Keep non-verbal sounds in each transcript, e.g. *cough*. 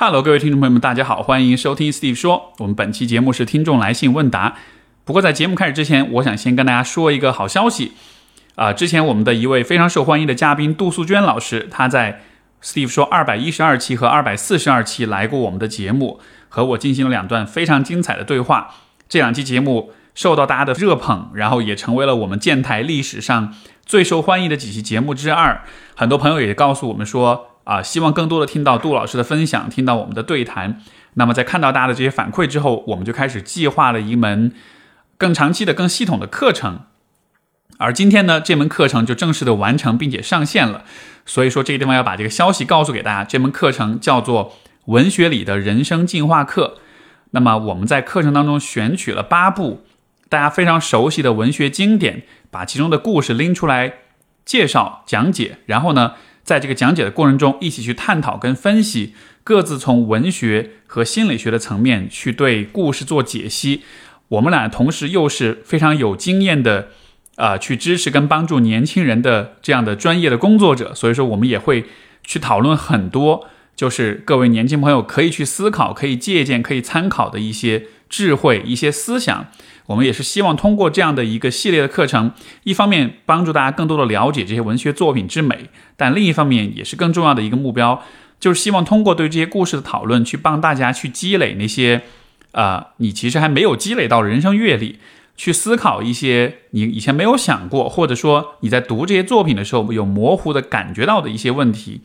Hello，各位听众朋友们，大家好，欢迎收听 Steve 说。我们本期节目是听众来信问答。不过在节目开始之前，我想先跟大家说一个好消息啊！之前我们的一位非常受欢迎的嘉宾杜素娟老师，她在 Steve 说二百一十二期和二百四十二期来过我们的节目，和我进行了两段非常精彩的对话。这两期节目受到大家的热捧，然后也成为了我们建台历史上最受欢迎的几期节目之二。很多朋友也告诉我们说。啊，希望更多的听到杜老师的分享，听到我们的对谈。那么在看到大家的这些反馈之后，我们就开始计划了一门更长期的、更系统的课程。而今天呢，这门课程就正式的完成并且上线了。所以说，这个地方要把这个消息告诉给大家，这门课程叫做《文学里的人生进化课》。那么我们在课程当中选取了八部大家非常熟悉的文学经典，把其中的故事拎出来介绍讲解，然后呢。在这个讲解的过程中，一起去探讨跟分析，各自从文学和心理学的层面去对故事做解析。我们俩同时又是非常有经验的，啊，去支持跟帮助年轻人的这样的专业的工作者，所以说我们也会去讨论很多，就是各位年轻朋友可以去思考、可以借鉴、可以参考的一些智慧、一些思想。我们也是希望通过这样的一个系列的课程，一方面帮助大家更多的了解这些文学作品之美，但另一方面也是更重要的一个目标，就是希望通过对这些故事的讨论，去帮大家去积累那些，啊，你其实还没有积累到人生阅历，去思考一些你以前没有想过，或者说你在读这些作品的时候有模糊的感觉到的一些问题，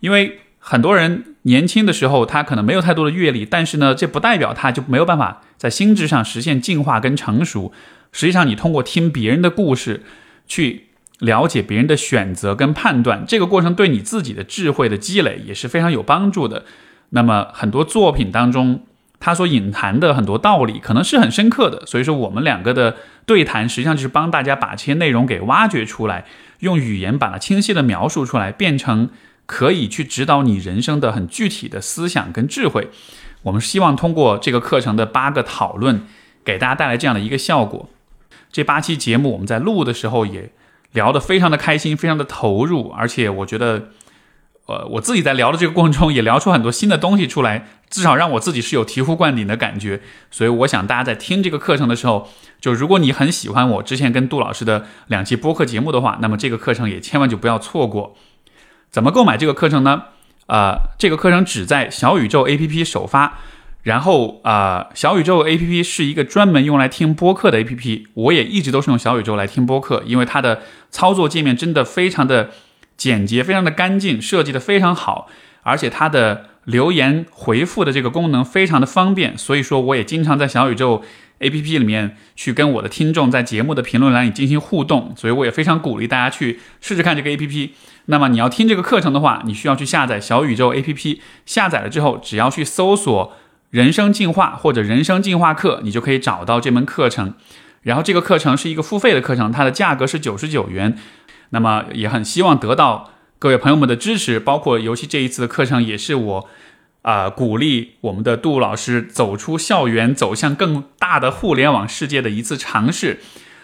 因为。很多人年轻的时候，他可能没有太多的阅历，但是呢，这不代表他就没有办法在心智上实现进化跟成熟。实际上，你通过听别人的故事，去了解别人的选择跟判断，这个过程对你自己的智慧的积累也是非常有帮助的。那么，很多作品当中，他所隐含的很多道理，可能是很深刻的。所以说，我们两个的对谈，实际上就是帮大家把这些内容给挖掘出来，用语言把它清晰的描述出来，变成。可以去指导你人生的很具体的思想跟智慧。我们希望通过这个课程的八个讨论，给大家带来这样的一个效果。这八期节目我们在录的时候也聊得非常的开心，非常的投入，而且我觉得，呃，我自己在聊的这个过程中也聊出很多新的东西出来，至少让我自己是有醍醐灌顶的感觉。所以我想大家在听这个课程的时候，就如果你很喜欢我之前跟杜老师的两期播客节目的话，那么这个课程也千万就不要错过。怎么购买这个课程呢？呃，这个课程只在小宇宙 APP 首发，然后啊，小宇宙 APP 是一个专门用来听播客的 APP，我也一直都是用小宇宙来听播客，因为它的操作界面真的非常的简洁，非常的干净，设计的非常好，而且它的留言回复的这个功能非常的方便，所以说我也经常在小宇宙。A P P 里面去跟我的听众在节目的评论栏里进行互动，所以我也非常鼓励大家去试试看这个 A P P。那么你要听这个课程的话，你需要去下载小宇宙 A P P。下载了之后，只要去搜索“人生进化”或者“人生进化课”，你就可以找到这门课程。然后这个课程是一个付费的课程，它的价格是九十九元。那么也很希望得到各位朋友们的支持，包括尤其这一次的课程也是我。啊，鼓励我们的杜老师走出校园，走向更大的互联网世界的一次尝试。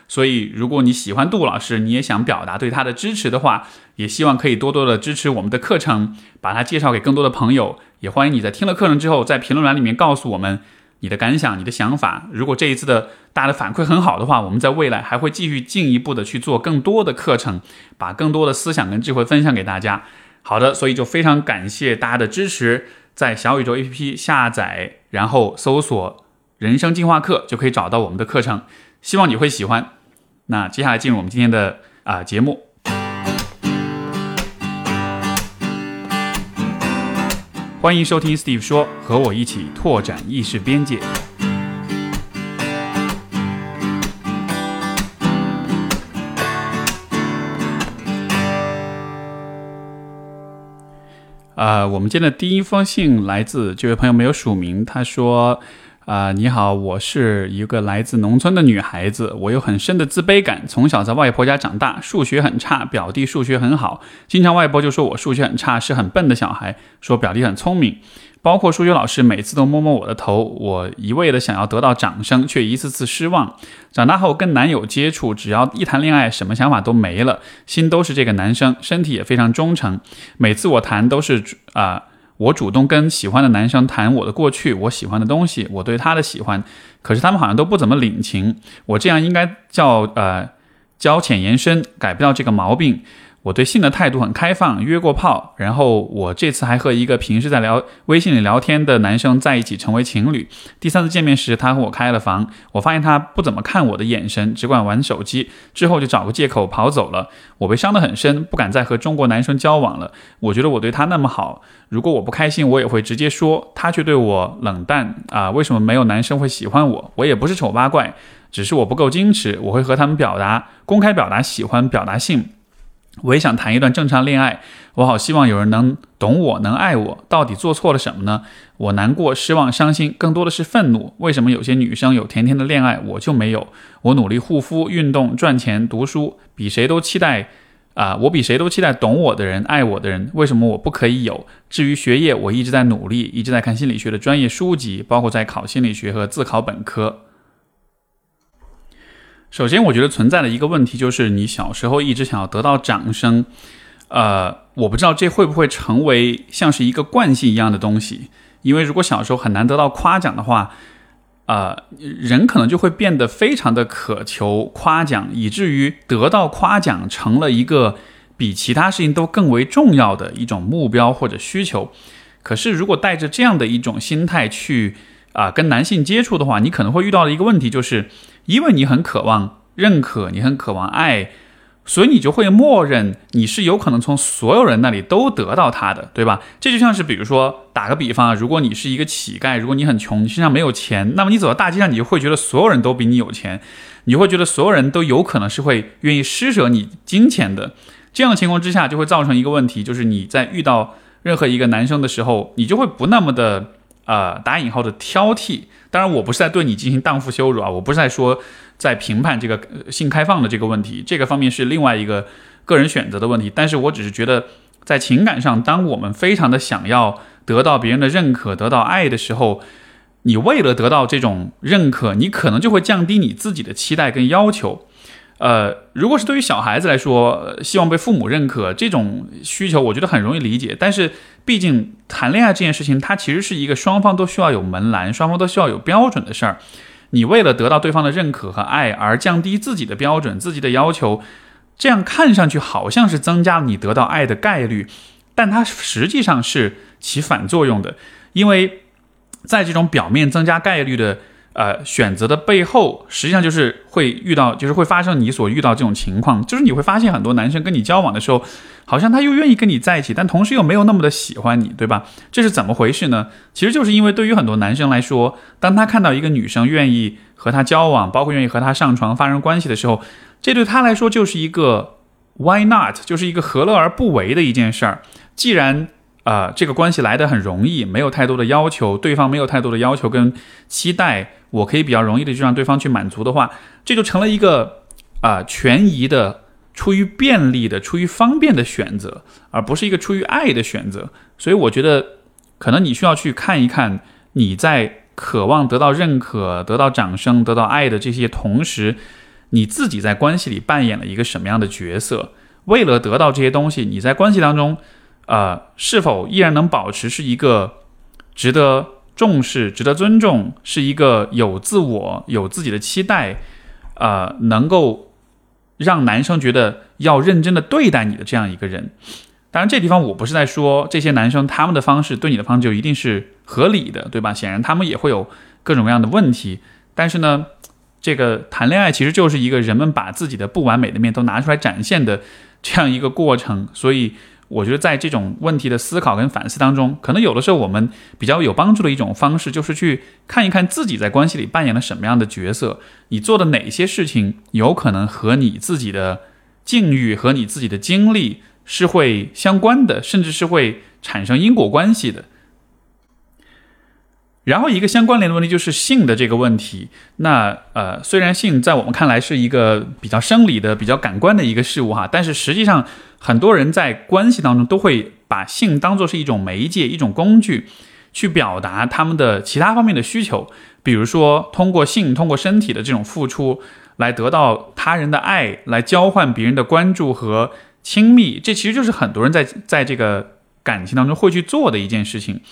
所以，如果你喜欢杜老师，你也想表达对他的支持的话，也希望可以多多的支持我们的课程，把它介绍给更多的朋友。也欢迎你在听了课程之后，在评论栏里面告诉我们你的感想、你的想法。如果这一次的大家的反馈很好的话，我们在未来还会继续进一步的去做更多的课程，把更多的思想跟智慧分享给大家。好的，所以就非常感谢大家的支持。在小宇宙 APP 下载，然后搜索“人生进化课”，就可以找到我们的课程。希望你会喜欢。那接下来进入我们今天的啊节目，欢迎收听 Steve 说，和我一起拓展意识边界。啊，我们今天的第一封信来自这位朋友，没有署名。他说：“啊，你好，我是一个来自农村的女孩子，我有很深的自卑感。从小在外婆家长大，数学很差，表弟数学很好，经常外婆就说我数学很差，是很笨的小孩，说表弟很聪明。”包括数学老师每次都摸摸我的头，我一味的想要得到掌声，却一次次失望。长大后跟男友接触，只要一谈恋爱，什么想法都没了，心都是这个男生，身体也非常忠诚。每次我谈都是啊，我主动跟喜欢的男生谈我的过去，我喜欢的东西，我对他的喜欢，可是他们好像都不怎么领情。我这样应该叫呃交浅言深，改不掉这个毛病。我对性的态度很开放，约过炮，然后我这次还和一个平时在聊微信里聊天的男生在一起成为情侣。第三次见面时，他和我开了房，我发现他不怎么看我的眼神，只管玩手机，之后就找个借口跑走了。我被伤得很深，不敢再和中国男生交往了。我觉得我对他那么好，如果我不开心，我也会直接说，他却对我冷淡啊？为什么没有男生会喜欢我？我也不是丑八怪，只是我不够矜持，我会和他们表达，公开表达喜欢，表达性。我也想谈一段正常恋爱，我好希望有人能懂我，能爱我。到底做错了什么呢？我难过、失望、伤心，更多的是愤怒。为什么有些女生有甜甜的恋爱，我就没有？我努力护肤、运动、赚钱、读书，比谁都期待啊！我比谁都期待懂我的人、爱我的人。为什么我不可以有？至于学业，我一直在努力，一直在看心理学的专业书籍，包括在考心理学和自考本科。首先，我觉得存在的一个问题就是，你小时候一直想要得到掌声，呃，我不知道这会不会成为像是一个惯性一样的东西。因为如果小时候很难得到夸奖的话，呃，人可能就会变得非常的渴求夸奖，以至于得到夸奖成了一个比其他事情都更为重要的一种目标或者需求。可是，如果带着这样的一种心态去啊跟男性接触的话，你可能会遇到的一个问题就是。因为你很渴望认可，你很渴望爱，所以你就会默认你是有可能从所有人那里都得到他的，对吧？这就像是，比如说打个比方啊，如果你是一个乞丐，如果你很穷，你身上没有钱，那么你走到大街上，你就会觉得所有人都比你有钱，你会觉得所有人都有可能是会愿意施舍你金钱的。这样的情况之下，就会造成一个问题，就是你在遇到任何一个男生的时候，你就会不那么的。呃，打引号的挑剔，当然我不是在对你进行荡妇羞辱啊，我不是在说在评判这个性开放的这个问题，这个方面是另外一个个人选择的问题。但是我只是觉得，在情感上，当我们非常的想要得到别人的认可、得到爱的时候，你为了得到这种认可，你可能就会降低你自己的期待跟要求。呃，如果是对于小孩子来说，希望被父母认可这种需求，我觉得很容易理解。但是，毕竟谈恋爱这件事情，它其实是一个双方都需要有门栏，双方都需要有标准的事儿。你为了得到对方的认可和爱而降低自己的标准、自己的要求，这样看上去好像是增加了你得到爱的概率，但它实际上是起反作用的，因为在这种表面增加概率的。呃，选择的背后，实际上就是会遇到，就是会发生你所遇到这种情况，就是你会发现很多男生跟你交往的时候，好像他又愿意跟你在一起，但同时又没有那么的喜欢你，对吧？这是怎么回事呢？其实就是因为对于很多男生来说，当他看到一个女生愿意和他交往，包括愿意和他上床发生关系的时候，这对他来说就是一个 why not，就是一个何乐而不为的一件事儿。既然啊，这个关系来的很容易，没有太多的要求，对方没有太多的要求跟期待，我可以比较容易的就让对方去满足的话，这就成了一个啊权宜的、出于便利的、出于方便的选择，而不是一个出于爱的选择。所以我觉得，可能你需要去看一看，你在渴望得到认可、得到掌声、得到爱的这些同时，你自己在关系里扮演了一个什么样的角色？为了得到这些东西，你在关系当中。呃，是否依然能保持是一个值得重视、值得尊重，是一个有自我、有自己的期待，呃，能够让男生觉得要认真的对待你的这样一个人？当然，这地方我不是在说这些男生他们的方式对你的方式就一定是合理的，对吧？显然他们也会有各种各样的问题。但是呢，这个谈恋爱其实就是一个人们把自己的不完美的面都拿出来展现的这样一个过程，所以。我觉得在这种问题的思考跟反思当中，可能有的时候我们比较有帮助的一种方式，就是去看一看自己在关系里扮演了什么样的角色，你做的哪些事情有可能和你自己的境遇和你自己的经历是会相关的，甚至是会产生因果关系的。然后一个相关联的问题就是性的这个问题。那呃，虽然性在我们看来是一个比较生理的、比较感官的一个事物哈，但是实际上很多人在关系当中都会把性当做是一种媒介、一种工具，去表达他们的其他方面的需求。比如说，通过性、通过身体的这种付出来得到他人的爱，来交换别人的关注和亲密。这其实就是很多人在在这个感情当中会去做的一件事情。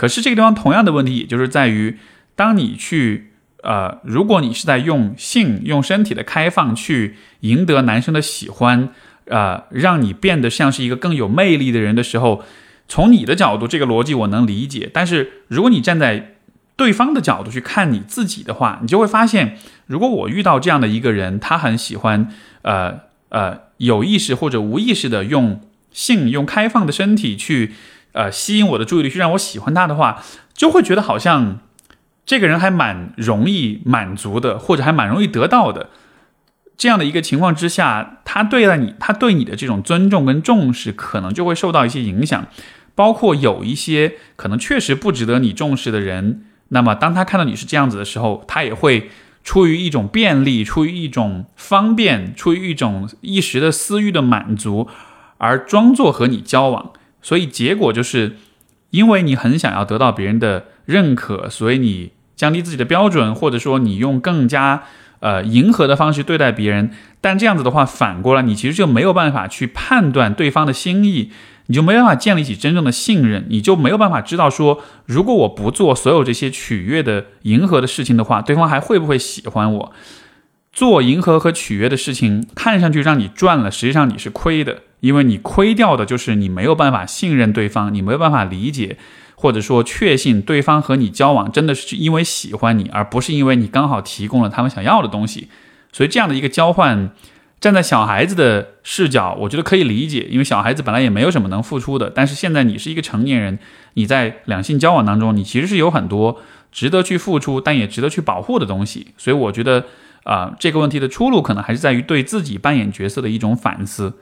可是这个地方同样的问题，也就是在于，当你去呃，如果你是在用性、用身体的开放去赢得男生的喜欢，呃，让你变得像是一个更有魅力的人的时候，从你的角度，这个逻辑我能理解。但是如果你站在对方的角度去看你自己的话，你就会发现，如果我遇到这样的一个人，他很喜欢呃呃有意识或者无意识的用性、用开放的身体去。呃，吸引我的注意力，去让我喜欢他的话，就会觉得好像这个人还蛮容易满足的，或者还蛮容易得到的。这样的一个情况之下，他对待你，他对你的这种尊重跟重视，可能就会受到一些影响。包括有一些可能确实不值得你重视的人，那么当他看到你是这样子的时候，他也会出于一种便利，出于一种方便，出于一种一时的私欲的满足，而装作和你交往。所以结果就是，因为你很想要得到别人的认可，所以你降低自己的标准，或者说你用更加呃迎合的方式对待别人。但这样子的话，反过来你其实就没有办法去判断对方的心意，你就没办法建立起真正的信任，你就没有办法知道说，如果我不做所有这些取悦的迎合的事情的话，对方还会不会喜欢我？做迎合和取悦的事情，看上去让你赚了，实际上你是亏的。因为你亏掉的就是你没有办法信任对方，你没有办法理解，或者说确信对方和你交往真的是因为喜欢你，而不是因为你刚好提供了他们想要的东西。所以这样的一个交换，站在小孩子的视角，我觉得可以理解，因为小孩子本来也没有什么能付出的。但是现在你是一个成年人，你在两性交往当中，你其实是有很多值得去付出，但也值得去保护的东西。所以我觉得，啊，这个问题的出路可能还是在于对自己扮演角色的一种反思。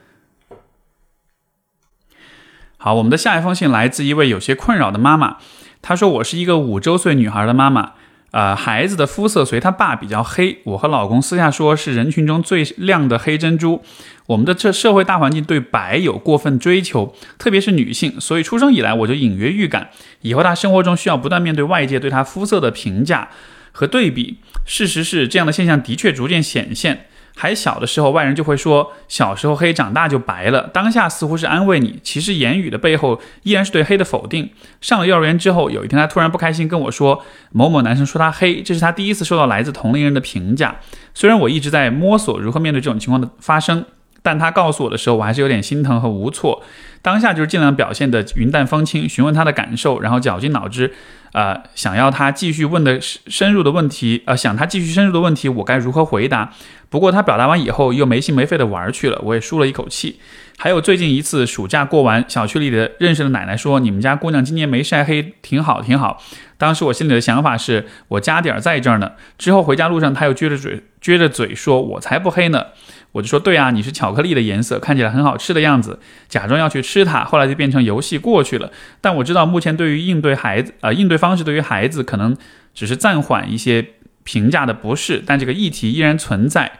好，我们的下一封信来自一位有些困扰的妈妈。她说：“我是一个五周岁女孩的妈妈，呃，孩子的肤色随她爸比较黑。我和老公私下说是人群中最亮的黑珍珠。我们的这社会大环境对白有过分追求，特别是女性，所以出生以来我就隐约预感，以后她生活中需要不断面对外界对她肤色的评价和对比。事实是，这样的现象的确逐渐显现。”还小的时候，外人就会说小时候黑，长大就白了。当下似乎是安慰你，其实言语的背后依然是对黑的否定。上了幼儿园之后，有一天他突然不开心跟我说，某某男生说他黑，这是他第一次受到来自同龄人的评价。虽然我一直在摸索如何面对这种情况的发生，但他告诉我的时候，我还是有点心疼和无措。当下就是尽量表现的云淡风轻，询问他的感受，然后绞尽脑汁。呃，想要他继续问的深入的问题，呃，想他继续深入的问题，我该如何回答？不过他表达完以后，又没心没肺的玩去了，我也舒了一口气。还有最近一次暑假过完，小区里的认识的奶奶说，你们家姑娘今年没晒黑，挺好，挺好。当时我心里的想法是，我家底儿在这儿呢。之后回家路上，他又撅着嘴，撅着嘴说，我才不黑呢。我就说对啊，你是巧克力的颜色，看起来很好吃的样子，假装要去吃它，后来就变成游戏过去了。但我知道目前对于应对孩子，啊，应对方式对于孩子可能只是暂缓一些评价的不适，但这个议题依然存在。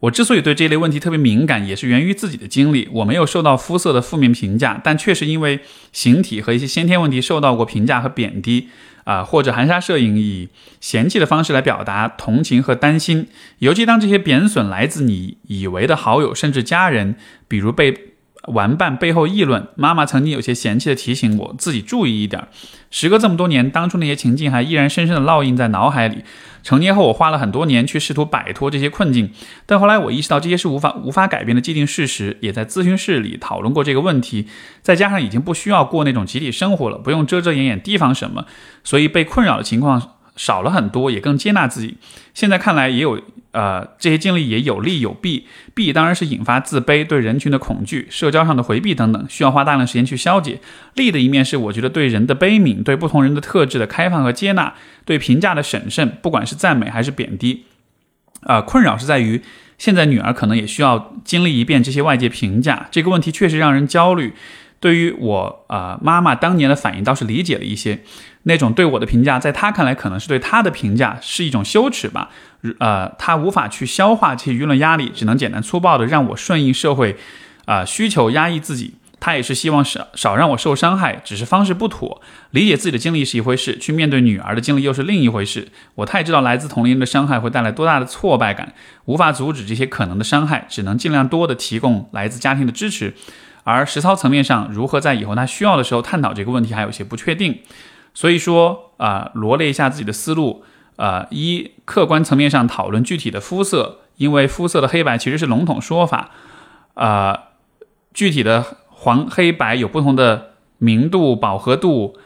我之所以对这类问题特别敏感，也是源于自己的经历。我没有受到肤色的负面评价，但确实因为形体和一些先天问题受到过评价和贬低。啊，或者含沙射影，以嫌弃的方式来表达同情和担心，尤其当这些贬损来自你以为的好友甚至家人，比如被。玩伴背后议论，妈妈曾经有些嫌弃的提醒我自己注意一点。时隔这么多年，当初那些情境还依然深深的烙印在脑海里。成年后，我花了很多年去试图摆脱这些困境，但后来我意识到这些是无法无法改变的既定事实，也在咨询室里讨论过这个问题。再加上已经不需要过那种集体生活了，不用遮遮掩掩提防什么，所以被困扰的情况。少了很多，也更接纳自己。现在看来，也有呃这些经历也有利有弊。弊当然是引发自卑、对人群的恐惧、社交上的回避等等，需要花大量时间去消解。利的一面是，我觉得对人的悲悯、对不同人的特质的开放和接纳、对评价的审慎，不管是赞美还是贬低。啊，困扰是在于，现在女儿可能也需要经历一遍这些外界评价，这个问题确实让人焦虑。对于我啊，妈妈当年的反应倒是理解了一些。那种对我的评价，在她看来可能是对她的评价是一种羞耻吧，呃，她无法去消化这些舆论压力，只能简单粗暴的让我顺应社会，啊，需求压抑自己。她也是希望少少让我受伤害，只是方式不妥。理解自己的经历是一回事，去面对女儿的经历又是另一回事。我太知道来自同龄人的伤害会带来多大的挫败感，无法阻止这些可能的伤害，只能尽量多的提供来自家庭的支持。而实操层面上，如何在以后他需要的时候探讨这个问题，还有些不确定。所以说啊，罗列一下自己的思路。呃，一客观层面上讨论具体的肤色，因为肤色的黑白其实是笼统说法。呃，具体的黄黑白有不同的明度、饱和度。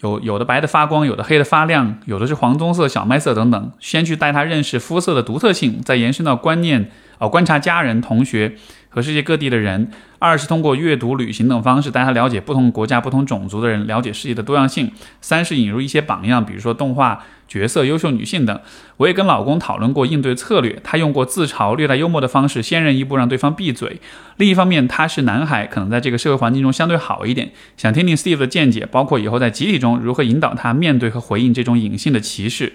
有有的白的发光，有的黑的发亮，有的是黄棕色、小麦色等等。先去带他认识肤色的独特性，再延伸到观念，呃，观察家人、同学和世界各地的人。二是通过阅读、旅行等方式带他了解不同国家、不同种族的人，了解世界的多样性。三是引入一些榜样，比如说动画。角色、优秀女性等，我也跟老公讨论过应对策略。他用过自嘲、略带幽默的方式，先人一步让对方闭嘴。另一方面，他是男孩，可能在这个社会环境中相对好一点。想听听 Steve 的见解，包括以后在集体中如何引导他面对和回应这种隐性的歧视。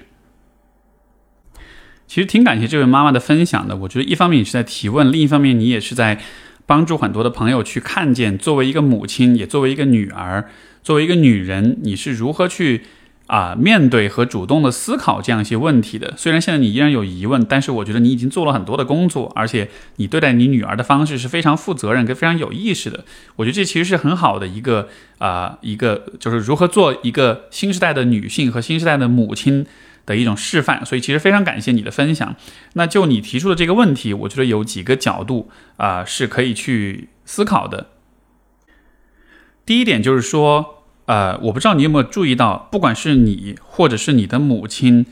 其实挺感谢这位妈妈的分享的。我觉得一方面你是在提问，另一方面你也是在帮助很多的朋友去看见，作为一个母亲，也作为一个女儿，作为一个女人，你是如何去。啊，面对和主动的思考这样一些问题的，虽然现在你依然有疑问，但是我觉得你已经做了很多的工作，而且你对待你女儿的方式是非常负责任跟非常有意识的。我觉得这其实是很好的一个啊，一个就是如何做一个新时代的女性和新时代的母亲的一种示范。所以其实非常感谢你的分享。那就你提出的这个问题，我觉得有几个角度啊是可以去思考的。第一点就是说。呃，我不知道你有没有注意到，不管是你或者是你的母亲，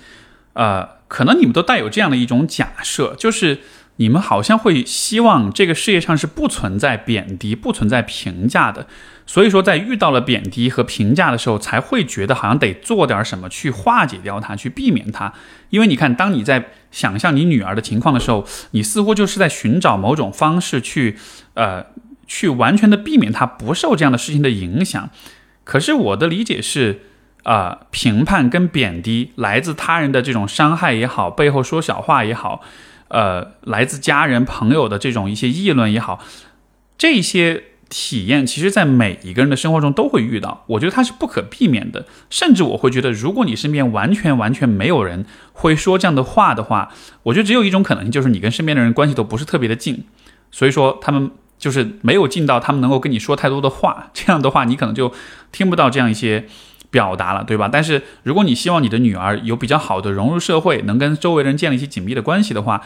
呃，可能你们都带有这样的一种假设，就是你们好像会希望这个世界上是不存在贬低、不存在评价的，所以说在遇到了贬低和评价的时候，才会觉得好像得做点什么去化解掉它，去避免它。因为你看，当你在想象你女儿的情况的时候，你似乎就是在寻找某种方式去，呃，去完全的避免她不受这样的事情的影响。可是我的理解是，啊，评判跟贬低来自他人的这种伤害也好，背后说小话也好，呃，来自家人朋友的这种一些议论也好，这些体验，其实在每一个人的生活中都会遇到。我觉得它是不可避免的。甚至我会觉得，如果你身边完全完全没有人会说这样的话的话，我觉得只有一种可能性，就是你跟身边的人关系都不是特别的近，所以说他们。就是没有尽到他们能够跟你说太多的话，这样的话你可能就听不到这样一些表达了，对吧？但是如果你希望你的女儿有比较好的融入社会，能跟周围人建立起紧密的关系的话，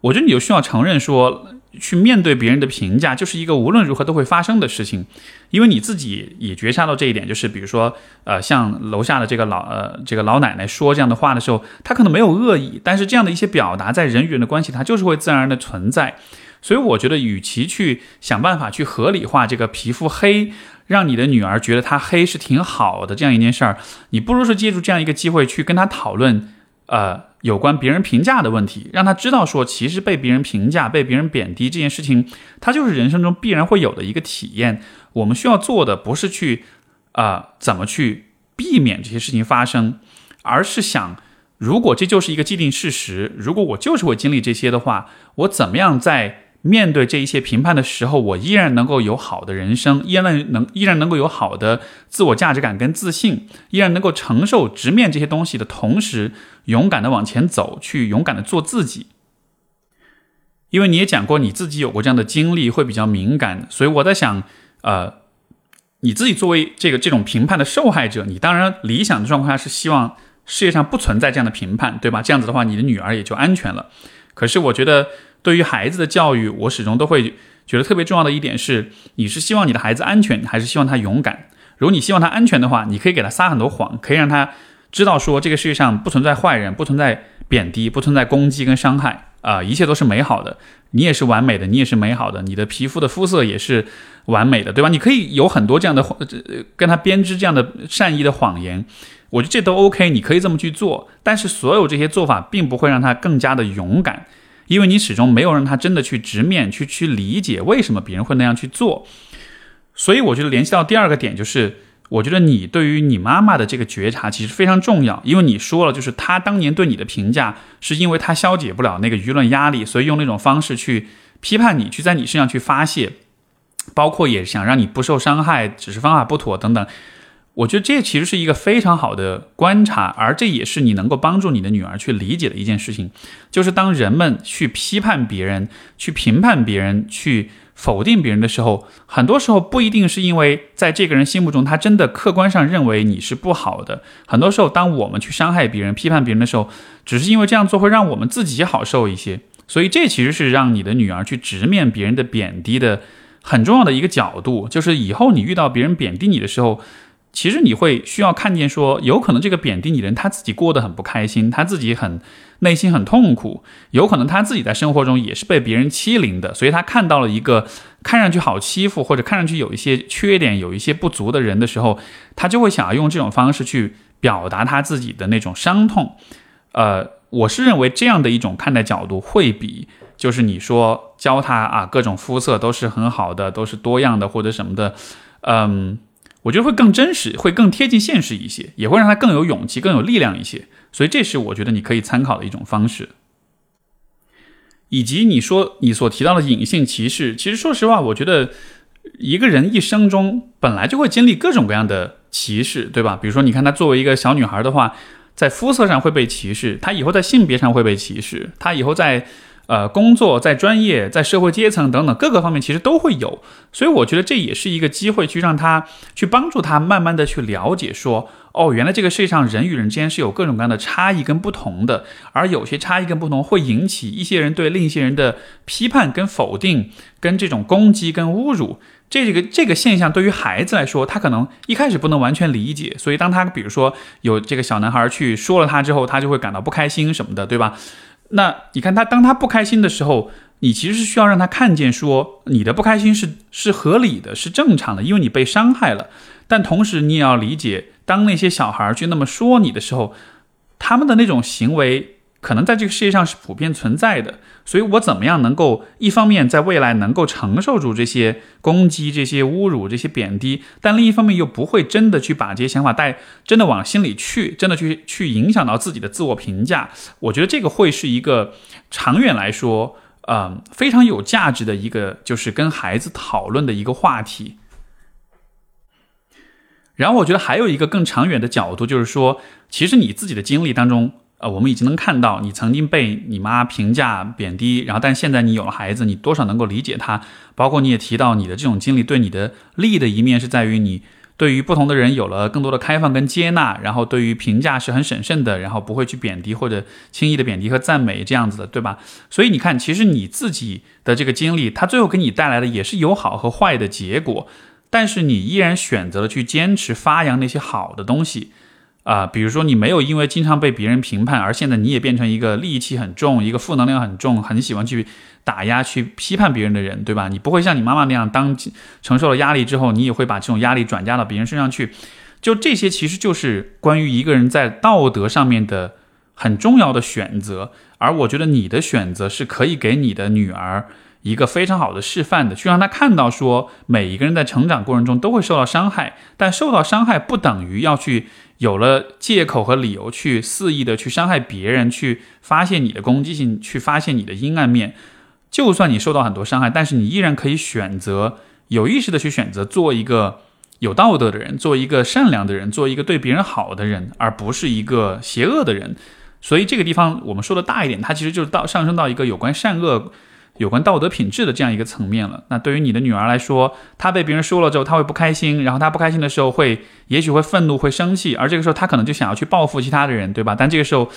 我觉得你就需要承认说，去面对别人的评价就是一个无论如何都会发生的事情，因为你自己也觉察到这一点，就是比如说，呃，像楼下的这个老呃这个老奶奶说这样的话的时候，她可能没有恶意，但是这样的一些表达在人与人的关系，它就是会自然而然的存在。所以我觉得，与其去想办法去合理化这个皮肤黑，让你的女儿觉得她黑是挺好的这样一件事儿，你不如是借助这样一个机会去跟她讨论，呃，有关别人评价的问题，让她知道说，其实被别人评价、被别人贬低这件事情，它就是人生中必然会有的一个体验。我们需要做的不是去，啊，怎么去避免这些事情发生，而是想，如果这就是一个既定事实，如果我就是会经历这些的话，我怎么样在面对这一些评判的时候，我依然能够有好的人生，依然能依然能够有好的自我价值感跟自信，依然能够承受直面这些东西的同时，勇敢的往前走，去勇敢的做自己。因为你也讲过你自己有过这样的经历，会比较敏感，所以我在想，呃，你自己作为这个这种评判的受害者，你当然理想的状况下是希望世界上不存在这样的评判，对吧？这样子的话，你的女儿也就安全了。可是我觉得。对于孩子的教育，我始终都会觉得特别重要的一点是，你是希望你的孩子安全，还是希望他勇敢？如果你希望他安全的话，你可以给他撒很多谎，可以让他知道说这个世界上不存在坏人，不存在贬低，不存在攻击跟伤害啊，一切都是美好的。你也是完美的，你也是美好的，你的皮肤的肤色也是完美的，对吧？你可以有很多这样的跟他编织这样的善意的谎言，我觉得这都 OK，你可以这么去做。但是所有这些做法并不会让他更加的勇敢。因为你始终没有让他真的去直面去去理解为什么别人会那样去做，所以我觉得联系到第二个点就是，我觉得你对于你妈妈的这个觉察其实非常重要，因为你说了，就是他当年对你的评价是因为他消解不了那个舆论压力，所以用那种方式去批判你，去在你身上去发泄，包括也想让你不受伤害，只是方法不妥等等。我觉得这其实是一个非常好的观察，而这也是你能够帮助你的女儿去理解的一件事情，就是当人们去批判别人、去评判别人、去否定别人的时候，很多时候不一定是因为在这个人心目中他真的客观上认为你是不好的，很多时候当我们去伤害别人、批判别人的时候，只是因为这样做会让我们自己好受一些，所以这其实是让你的女儿去直面别人的贬低的很重要的一个角度，就是以后你遇到别人贬低你的时候。其实你会需要看见，说有可能这个贬低你的人他自己过得很不开心，他自己很内心很痛苦，有可能他自己在生活中也是被别人欺凌的，所以他看到了一个看上去好欺负或者看上去有一些缺点、有一些不足的人的时候，他就会想要用这种方式去表达他自己的那种伤痛。呃，我是认为这样的一种看待角度会比就是你说教他啊各种肤色都是很好的，都是多样的或者什么的，嗯。我觉得会更真实，会更贴近现实一些，也会让他更有勇气、更有力量一些。所以，这是我觉得你可以参考的一种方式。以及你说你所提到的隐性歧视，其实说实话，我觉得一个人一生中本来就会经历各种各样的歧视，对吧？比如说，你看她作为一个小女孩的话，在肤色上会被歧视，她以后在性别上会被歧视，她以后在。呃，工作在专业、在社会阶层等等各个方面，其实都会有，所以我觉得这也是一个机会，去让他去帮助他慢慢的去了解，说，哦，原来这个世界上人与人之间是有各种各样的差异跟不同的，而有些差异跟不同会引起一些人对另一些人的批判跟否定，跟这种攻击跟侮辱，这个这个现象对于孩子来说，他可能一开始不能完全理解，所以当他比如说有这个小男孩去说了他之后，他就会感到不开心什么的，对吧？那你看他，当他不开心的时候，你其实是需要让他看见，说你的不开心是是合理的，是正常的，因为你被伤害了。但同时，你也要理解，当那些小孩去那么说你的时候，他们的那种行为。可能在这个世界上是普遍存在的，所以我怎么样能够一方面在未来能够承受住这些攻击、这些侮辱、这些贬低，但另一方面又不会真的去把这些想法带真的往心里去，真的去去影响到自己的自我评价。我觉得这个会是一个长远来说，嗯，非常有价值的一个，就是跟孩子讨论的一个话题。然后我觉得还有一个更长远的角度，就是说，其实你自己的经历当中。呃，我们已经能看到你曾经被你妈评价贬低，然后但现在你有了孩子，你多少能够理解他。包括你也提到你的这种经历对你的利的一面是在于你对于不同的人有了更多的开放跟接纳，然后对于评价是很审慎的，然后不会去贬低或者轻易的贬低和赞美这样子的，对吧？所以你看，其实你自己的这个经历，它最后给你带来的也是有好和坏的结果，但是你依然选择了去坚持发扬那些好的东西。啊，比如说你没有因为经常被别人评判，而现在你也变成一个戾气很重、一个负能量很重、很喜欢去打压、去批判别人的人，对吧？你不会像你妈妈那样，当承受了压力之后，你也会把这种压力转嫁到别人身上去。就这些，其实就是关于一个人在道德上面的很重要的选择。而我觉得你的选择是可以给你的女儿一个非常好的示范的，去让她看到说，每一个人在成长过程中都会受到伤害，但受到伤害不等于要去。有了借口和理由去肆意的去伤害别人，去发现你的攻击性，去发现你的阴暗面。就算你受到很多伤害，但是你依然可以选择有意识的去选择做一个有道德的人，做一个善良的人，做一个对别人好的人，而不是一个邪恶的人。所以这个地方我们说的大一点，它其实就是到上升到一个有关善恶。有关道德品质的这样一个层面了。那对于你的女儿来说，她被别人说了之后，她会不开心，然后她不开心的时候会，也许会愤怒，会生气，而这个时候她可能就想要去报复其他的人，对吧？但这个时候，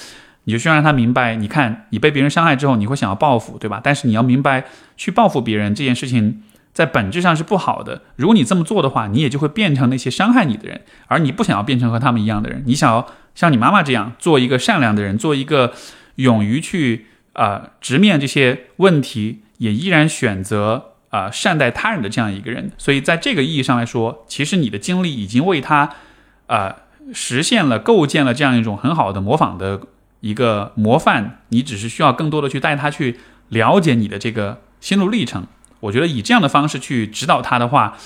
你就需要让她明白，你看你被别人伤害之后，你会想要报复，对吧？但是你要明白，去报复别人这件事情，在本质上是不好的。如果你这么做的话，你也就会变成那些伤害你的人，而你不想要变成和他们一样的人，你想要像你妈妈这样做一个善良的人，做一个勇于去。啊，直面这些问题，也依然选择啊善待他人的这样一个人，所以在这个意义上来说，其实你的经历已经为他啊实现了、构建了这样一种很好的模仿的一个模范。你只是需要更多的去带他去了解你的这个心路历程。我觉得以这样的方式去指导他的话，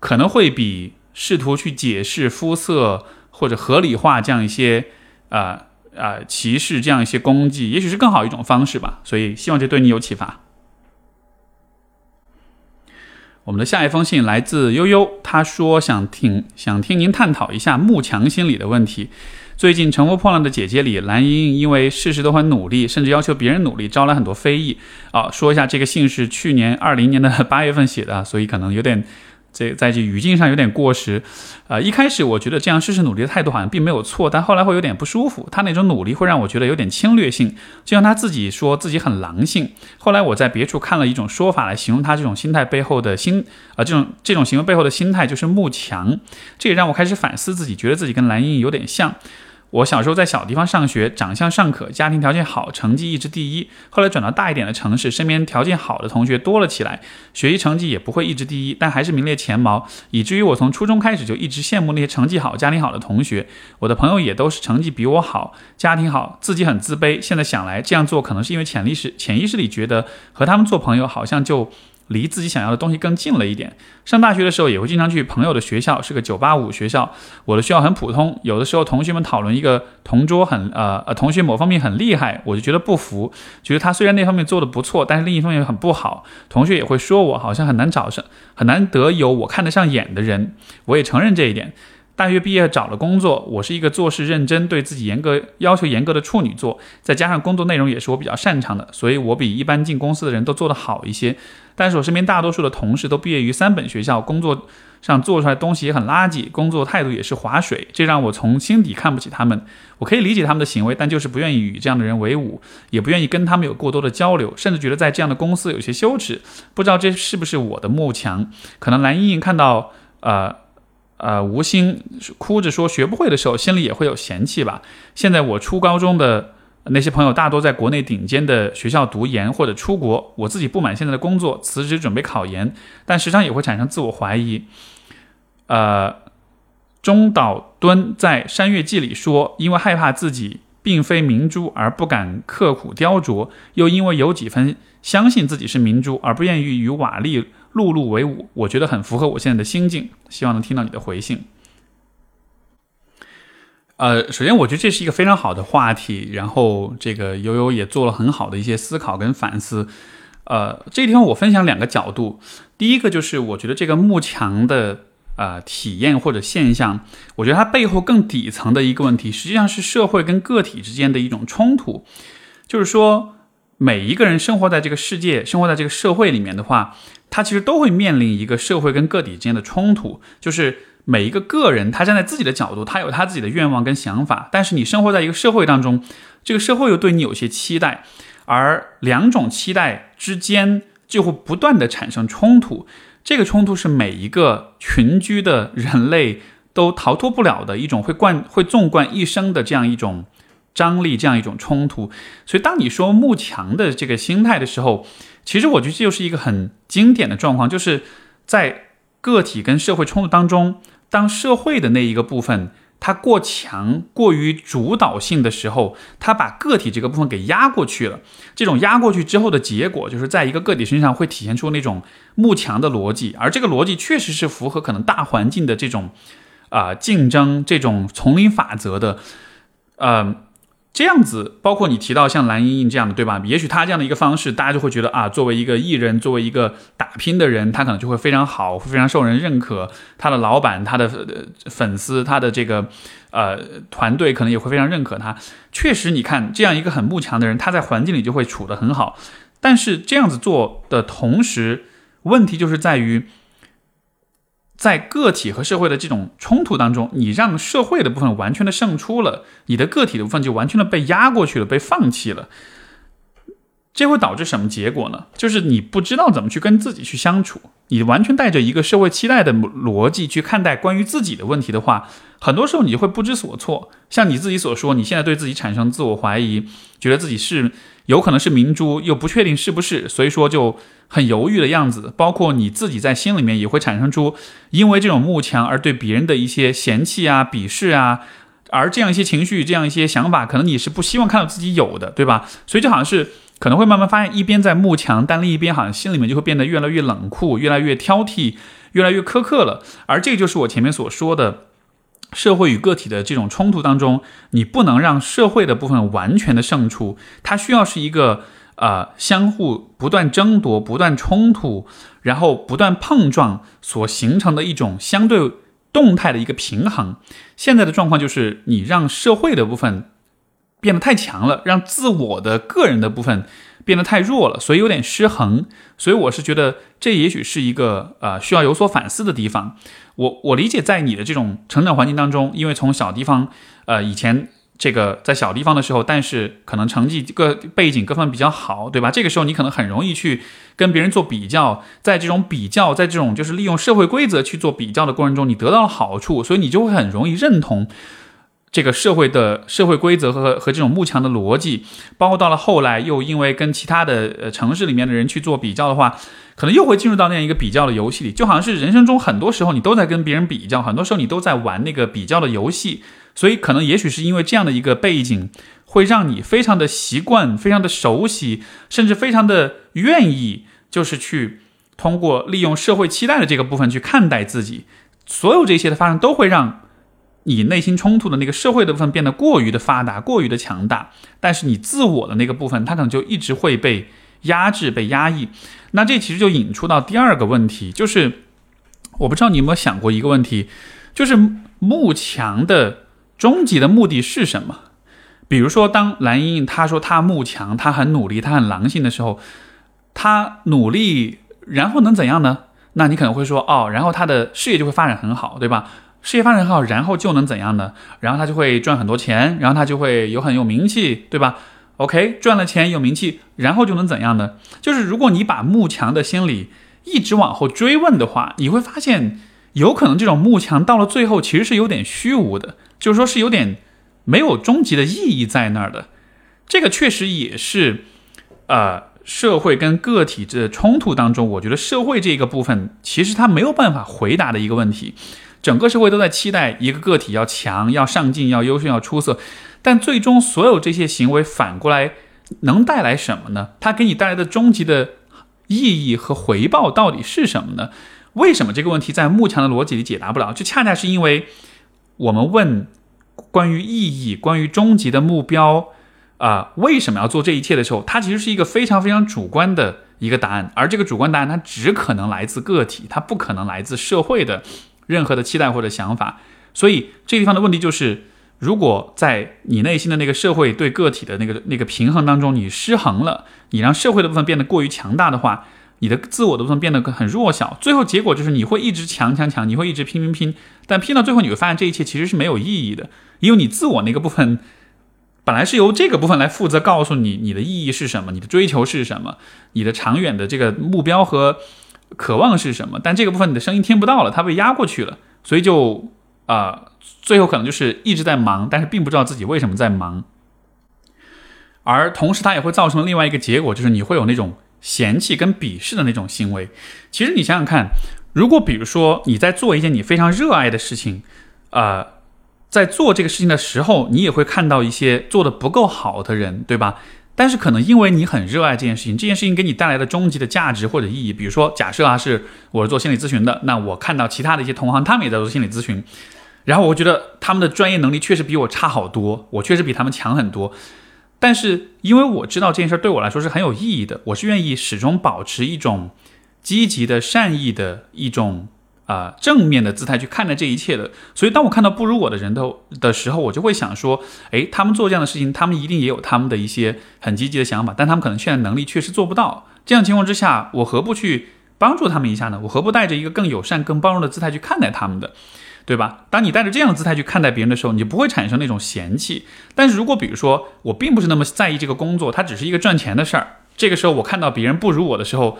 可能会比试图去解释肤色或者合理化这样一些啊。啊，歧视这样一些攻击，也许是更好一种方式吧。所以希望这对你有启发。我们的下一封信来自悠悠，他说想听想听您探讨一下慕强心理的问题。最近《乘风破浪的姐姐》里，蓝莹莹因为事事都很努力，甚至要求别人努力，招来很多非议。啊，说一下这个信是去年二零年的八月份写的，所以可能有点。这在这语境上有点过时，呃，一开始我觉得这样试试努力的态度好像并没有错，但后来会有点不舒服。他那种努力会让我觉得有点侵略性，就像他自己说自己很狼性。后来我在别处看了一种说法来形容他这种心态背后的心，啊，这种这种行为背后的心态就是慕强。这也让我开始反思自己，觉得自己跟蓝盈莹有点像。我小时候在小地方上学，长相尚可，家庭条件好，成绩一直第一。后来转到大一点的城市，身边条件好的同学多了起来，学习成绩也不会一直第一，但还是名列前茅，以至于我从初中开始就一直羡慕那些成绩好、家庭好的同学。我的朋友也都是成绩比我好，家庭好，自己很自卑。现在想来，这样做可能是因为潜意识潜意识里觉得和他们做朋友好像就。离自己想要的东西更近了一点。上大学的时候也会经常去朋友的学校，是个九八五学校。我的学校很普通，有的时候同学们讨论一个同桌很呃呃同学某方面很厉害，我就觉得不服，觉得他虽然那方面做的不错，但是另一方面很不好。同学也会说我好像很难找上，很难得有我看得上眼的人。我也承认这一点。大学毕业找了工作，我是一个做事认真、对自己严格要求严格的处女座，再加上工作内容也是我比较擅长的，所以我比一般进公司的人都做得好一些。但是我身边大多数的同事都毕业于三本学校，工作上做出来东西也很垃圾，工作态度也是划水，这让我从心底看不起他们。我可以理解他们的行为，但就是不愿意与这样的人为伍，也不愿意跟他们有过多的交流，甚至觉得在这样的公司有些羞耻。不知道这是不是我的慕强？可能蓝莹莹看到，呃。呃，吴昕哭着说学不会的时候，心里也会有嫌弃吧。现在我初高中的那些朋友大多在国内顶尖的学校读研或者出国，我自己不满现在的工作，辞职准备考研，但时常也会产生自我怀疑。呃，中岛敦在《山月记》里说，因为害怕自己并非明珠而不敢刻苦雕琢，又因为有几分相信自己是明珠而不愿意与瓦砾。碌碌为伍，我觉得很符合我现在的心境，希望能听到你的回信。呃，首先我觉得这是一个非常好的话题，然后这个悠悠也做了很好的一些思考跟反思。呃，这地方我分享两个角度，第一个就是我觉得这个幕墙的呃体验或者现象，我觉得它背后更底层的一个问题，实际上是社会跟个体之间的一种冲突，就是说每一个人生活在这个世界，生活在这个社会里面的话。他其实都会面临一个社会跟个体之间的冲突，就是每一个个人他站在自己的角度，他有他自己的愿望跟想法，但是你生活在一个社会当中，这个社会又对你有些期待，而两种期待之间就会不断的产生冲突，这个冲突是每一个群居的人类都逃脱不了的一种会贯会纵贯一生的这样一种张力，这样一种冲突。所以当你说慕强的这个心态的时候，其实我觉得这就是一个很经典的状况，就是在个体跟社会冲突当中，当社会的那一个部分它过强、过于主导性的时候，它把个体这个部分给压过去了。这种压过去之后的结果，就是在一个个体身上会体现出那种慕强的逻辑，而这个逻辑确实是符合可能大环境的这种啊竞争、这种丛林法则的，呃。这样子，包括你提到像蓝莹莹这样的，对吧？也许他这样的一个方式，大家就会觉得啊，作为一个艺人，作为一个打拼的人，他可能就会非常好，非常受人认可。他的老板、他的粉丝、他的这个呃团队，可能也会非常认可他。确实，你看这样一个很慕强的人，他在环境里就会处得很好。但是这样子做的同时，问题就是在于。在个体和社会的这种冲突当中，你让社会的部分完全的胜出了，你的个体的部分就完全的被压过去了，被放弃了。这会导致什么结果呢？就是你不知道怎么去跟自己去相处，你完全带着一个社会期待的逻辑去看待关于自己的问题的话，很多时候你就会不知所措。像你自己所说，你现在对自己产生自我怀疑，觉得自己是有可能是明珠，又不确定是不是，所以说就很犹豫的样子。包括你自己在心里面也会产生出因为这种慕强而对别人的一些嫌弃啊、鄙视啊，而这样一些情绪、这样一些想法，可能你是不希望看到自己有的，对吧？所以就好像是。可能会慢慢发现，一边在慕强，但另一边好像心里面就会变得越来越冷酷，越来越挑剔，越来越苛刻了。而这个就是我前面所说的，社会与个体的这种冲突当中，你不能让社会的部分完全的胜出，它需要是一个呃相互不断争夺、不断冲突，然后不断碰撞所形成的一种相对动态的一个平衡。现在的状况就是，你让社会的部分变得太强了，让自我的个人的部分变得太弱了，所以有点失衡。所以我是觉得，这也许是一个呃需要有所反思的地方。我我理解，在你的这种成长环境当中，因为从小地方，呃，以前这个在小地方的时候，但是可能成绩各背景各方面比较好，对吧？这个时候你可能很容易去跟别人做比较，在这种比较，在这种就是利用社会规则去做比较的过程中，你得到了好处，所以你就会很容易认同。这个社会的社会规则和和这种幕墙的逻辑，包括到了后来又因为跟其他的呃城市里面的人去做比较的话，可能又会进入到那样一个比较的游戏里，就好像是人生中很多时候你都在跟别人比较，很多时候你都在玩那个比较的游戏，所以可能也许是因为这样的一个背景，会让你非常的习惯、非常的熟悉，甚至非常的愿意，就是去通过利用社会期待的这个部分去看待自己，所有这些的发生都会让。你内心冲突的那个社会的部分变得过于的发达，过于的强大，但是你自我的那个部分，它可能就一直会被压制、被压抑。那这其实就引出到第二个问题，就是我不知道你有没有想过一个问题，就是慕强的终极的目的是什么？比如说，当蓝莹莹她说她慕强，她很努力，她很狼性的时候，她努力，然后能怎样呢？那你可能会说，哦，然后她的事业就会发展很好，对吧？事业发展好，然后就能怎样呢？然后他就会赚很多钱，然后他就会有很有名气，对吧？OK，赚了钱有名气，然后就能怎样呢？就是如果你把慕强的心理一直往后追问的话，你会发现，有可能这种慕强到了最后其实是有点虚无的，就是说是有点没有终极的意义在那儿的。这个确实也是，呃，社会跟个体的冲突当中，我觉得社会这个部分其实它没有办法回答的一个问题。整个社会都在期待一个个体要强、要上进、要优秀、要出色，但最终所有这些行为反过来能带来什么呢？它给你带来的终极的意义和回报到底是什么呢？为什么这个问题在慕强的逻辑里解答不了？就恰恰是因为我们问关于意义、关于终极的目标啊，为什么要做这一切的时候，它其实是一个非常非常主观的一个答案，而这个主观答案它只可能来自个体，它不可能来自社会的。任何的期待或者想法，所以这个地方的问题就是，如果在你内心的那个社会对个体的那个那个平衡当中，你失衡了，你让社会的部分变得过于强大的话，你的自我的部分变得很弱小，最后结果就是你会一直强强强，你会一直拼拼拼，但拼到最后你会发现这一切其实是没有意义的，因为你自我那个部分本来是由这个部分来负责告诉你你的意义是什么，你的追求是什么，你的长远的这个目标和。渴望是什么？但这个部分你的声音听不到了，它被压过去了，所以就啊，最后可能就是一直在忙，但是并不知道自己为什么在忙。而同时，它也会造成另外一个结果，就是你会有那种嫌弃跟鄙视的那种行为。其实你想想看，如果比如说你在做一件你非常热爱的事情，啊，在做这个事情的时候，你也会看到一些做的不够好的人，对吧？但是可能因为你很热爱这件事情，这件事情给你带来的终极的价值或者意义，比如说假设啊是我是做心理咨询的，那我看到其他的一些同行，他们也在做心理咨询，然后我觉得他们的专业能力确实比我差好多，我确实比他们强很多，但是因为我知道这件事对我来说是很有意义的，我是愿意始终保持一种积极的善意的一种。啊，正面的姿态去看待这一切的，所以当我看到不如我的人的的时候，我就会想说，诶，他们做这样的事情，他们一定也有他们的一些很积极的想法，但他们可能现在能力确实做不到。这样情况之下，我何不去帮助他们一下呢？我何不带着一个更友善、更包容的姿态去看待他们的，对吧？当你带着这样的姿态去看待别人的时候，你就不会产生那种嫌弃。但是如果比如说我并不是那么在意这个工作，它只是一个赚钱的事儿，这个时候我看到别人不如我的时候，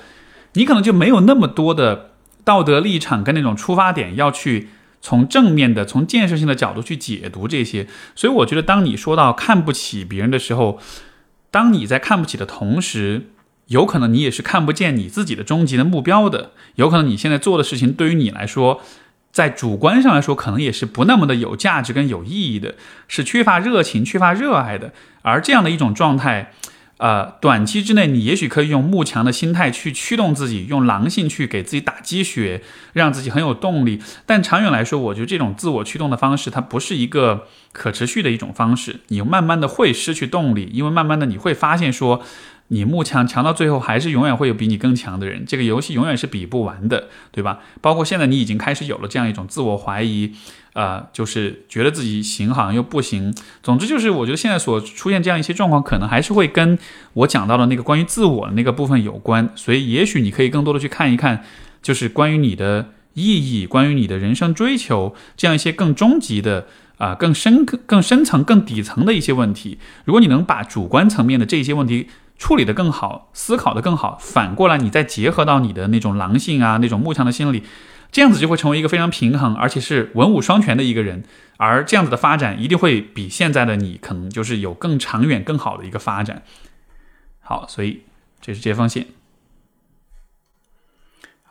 你可能就没有那么多的。道德立场跟那种出发点要去从正面的、从建设性的角度去解读这些，所以我觉得，当你说到看不起别人的时候，当你在看不起的同时，有可能你也是看不见你自己的终极的目标的，有可能你现在做的事情对于你来说，在主观上来说，可能也是不那么的有价值跟有意义的，是缺乏热情、缺乏热爱的，而这样的一种状态。呃，短期之内，你也许可以用慕强的心态去驱动自己，用狼性去给自己打鸡血，让自己很有动力。但长远来说，我觉得这种自我驱动的方式，它不是一个可持续的一种方式。你慢慢的会失去动力，因为慢慢的你会发现说，你慕强强到最后，还是永远会有比你更强的人。这个游戏永远是比不完的，对吧？包括现在你已经开始有了这样一种自我怀疑，呃，就是觉得自己行好像又不行。总之就是，我觉得现在所出现这样一些状况，可能还是会跟我讲到的那个关于自我的那个部分有关。所以，也许你可以更多的去看一看，就是关于你的意义，关于你的人生追求，这样一些更终极的。啊，更深、更深层、更底层的一些问题，如果你能把主观层面的这些问题处理得更好，思考得更好，反过来你再结合到你的那种狼性啊、那种慕强的心理，这样子就会成为一个非常平衡，而且是文武双全的一个人。而这样子的发展，一定会比现在的你可能就是有更长远、更好的一个发展。好，所以这是这封信。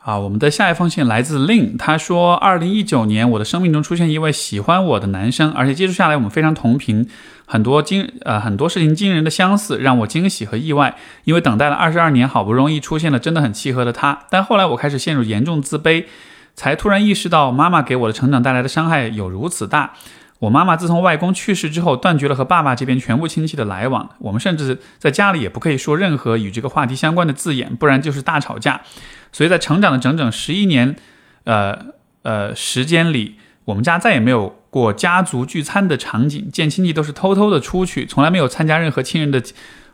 啊，我们的下一封信来自 Lin，他说，二零一九年我的生命中出现一位喜欢我的男生，而且接触下来我们非常同频，很多惊呃很多事情惊人的相似，让我惊喜和意外。因为等待了二十二年，好不容易出现了真的很契合的他，但后来我开始陷入严重自卑，才突然意识到妈妈给我的成长带来的伤害有如此大。我妈妈自从外公去世之后，断绝了和爸爸这边全部亲戚的来往。我们甚至在家里也不可以说任何与这个话题相关的字眼，不然就是大吵架。所以在成长的整整十一年，呃呃时间里，我们家再也没有过家族聚餐的场景，见亲戚都是偷偷的出去，从来没有参加任何亲人的。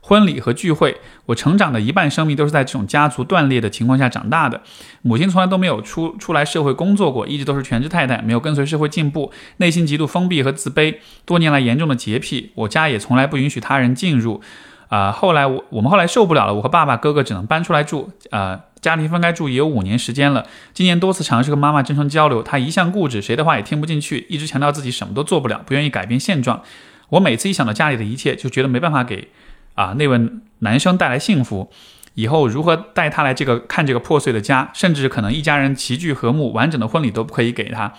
婚礼和聚会，我成长的一半生命都是在这种家族断裂的情况下长大的。母亲从来都没有出出来社会工作过，一直都是全职太太，没有跟随社会进步，内心极度封闭和自卑，多年来严重的洁癖。我家也从来不允许他人进入。啊，后来我我们后来受不了了，我和爸爸哥哥只能搬出来住。呃，家庭分开住也有五年时间了。今年多次尝试和妈妈真诚交流，她一向固执，谁的话也听不进去，一直强调自己什么都做不了，不愿意改变现状。我每次一想到家里的一切，就觉得没办法给。啊，那位男生带来幸福，以后如何带他来这个看这个破碎的家，甚至可能一家人齐聚和睦，完整的婚礼都不可以给他。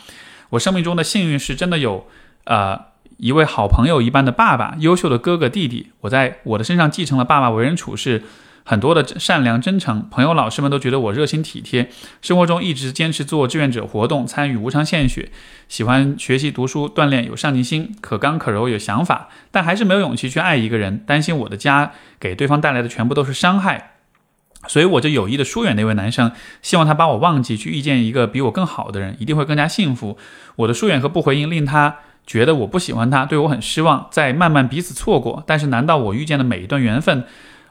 我生命中的幸运是真的有，呃，一位好朋友一般的爸爸，优秀的哥哥弟弟。我在我的身上继承了爸爸为人处事。很多的善良真诚，朋友老师们都觉得我热心体贴。生活中一直坚持做志愿者活动，参与无偿献血，喜欢学习读书锻炼，有上进心，可刚可柔，有想法，但还是没有勇气去爱一个人，担心我的家给对方带来的全部都是伤害，所以我就有意的疏远那位男生，希望他把我忘记，去遇见一个比我更好的人，一定会更加幸福。我的疏远和不回应令他觉得我不喜欢他，对我很失望，在慢慢彼此错过。但是难道我遇见的每一段缘分？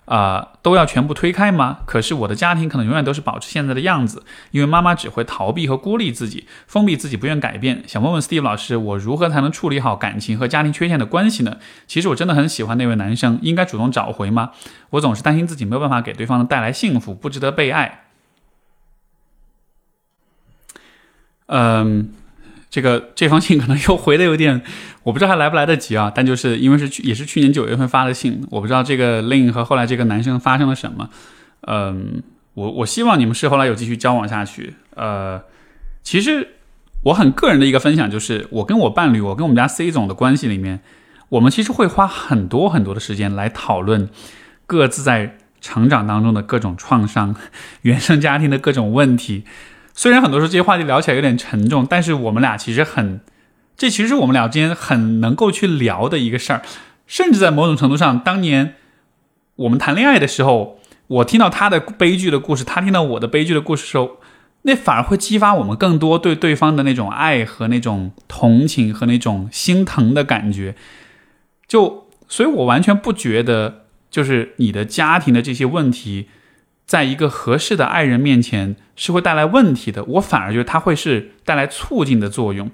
啊，都要全部推开吗？可是我的家庭可能永远都是保持现在的样子，因为妈妈只会逃避和孤立自己，封闭自己，不愿改变。想问问 Steve 老师，我如何才能处理好感情和家庭缺陷的关系呢？其实我真的很喜欢那位男生，应该主动找回吗？我总是担心自己没有办法给对方带来幸福，不值得被爱。嗯。这个这封信可能又回的有点，*laughs* 我不知道还来不来得及啊。但就是因为是去也是去年九月份发的信，我不知道这个林和后来这个男生发生了什么。嗯，我我希望你们是后来有继续交往下去。呃，其实我很个人的一个分享就是，我跟我伴侣，我跟我们家 C 总的关系里面，我们其实会花很多很多的时间来讨论各自在成长当中的各种创伤、原生家庭的各种问题。虽然很多时候这些话题聊起来有点沉重，但是我们俩其实很，这其实是我们俩之间很能够去聊的一个事儿。甚至在某种程度上，当年我们谈恋爱的时候，我听到他的悲剧的故事，他听到我的悲剧的故事时候，那反而会激发我们更多对对方的那种爱和那种同情和那种心疼的感觉。就，所以我完全不觉得，就是你的家庭的这些问题。在一个合适的爱人面前是会带来问题的，我反而觉得它会是带来促进的作用。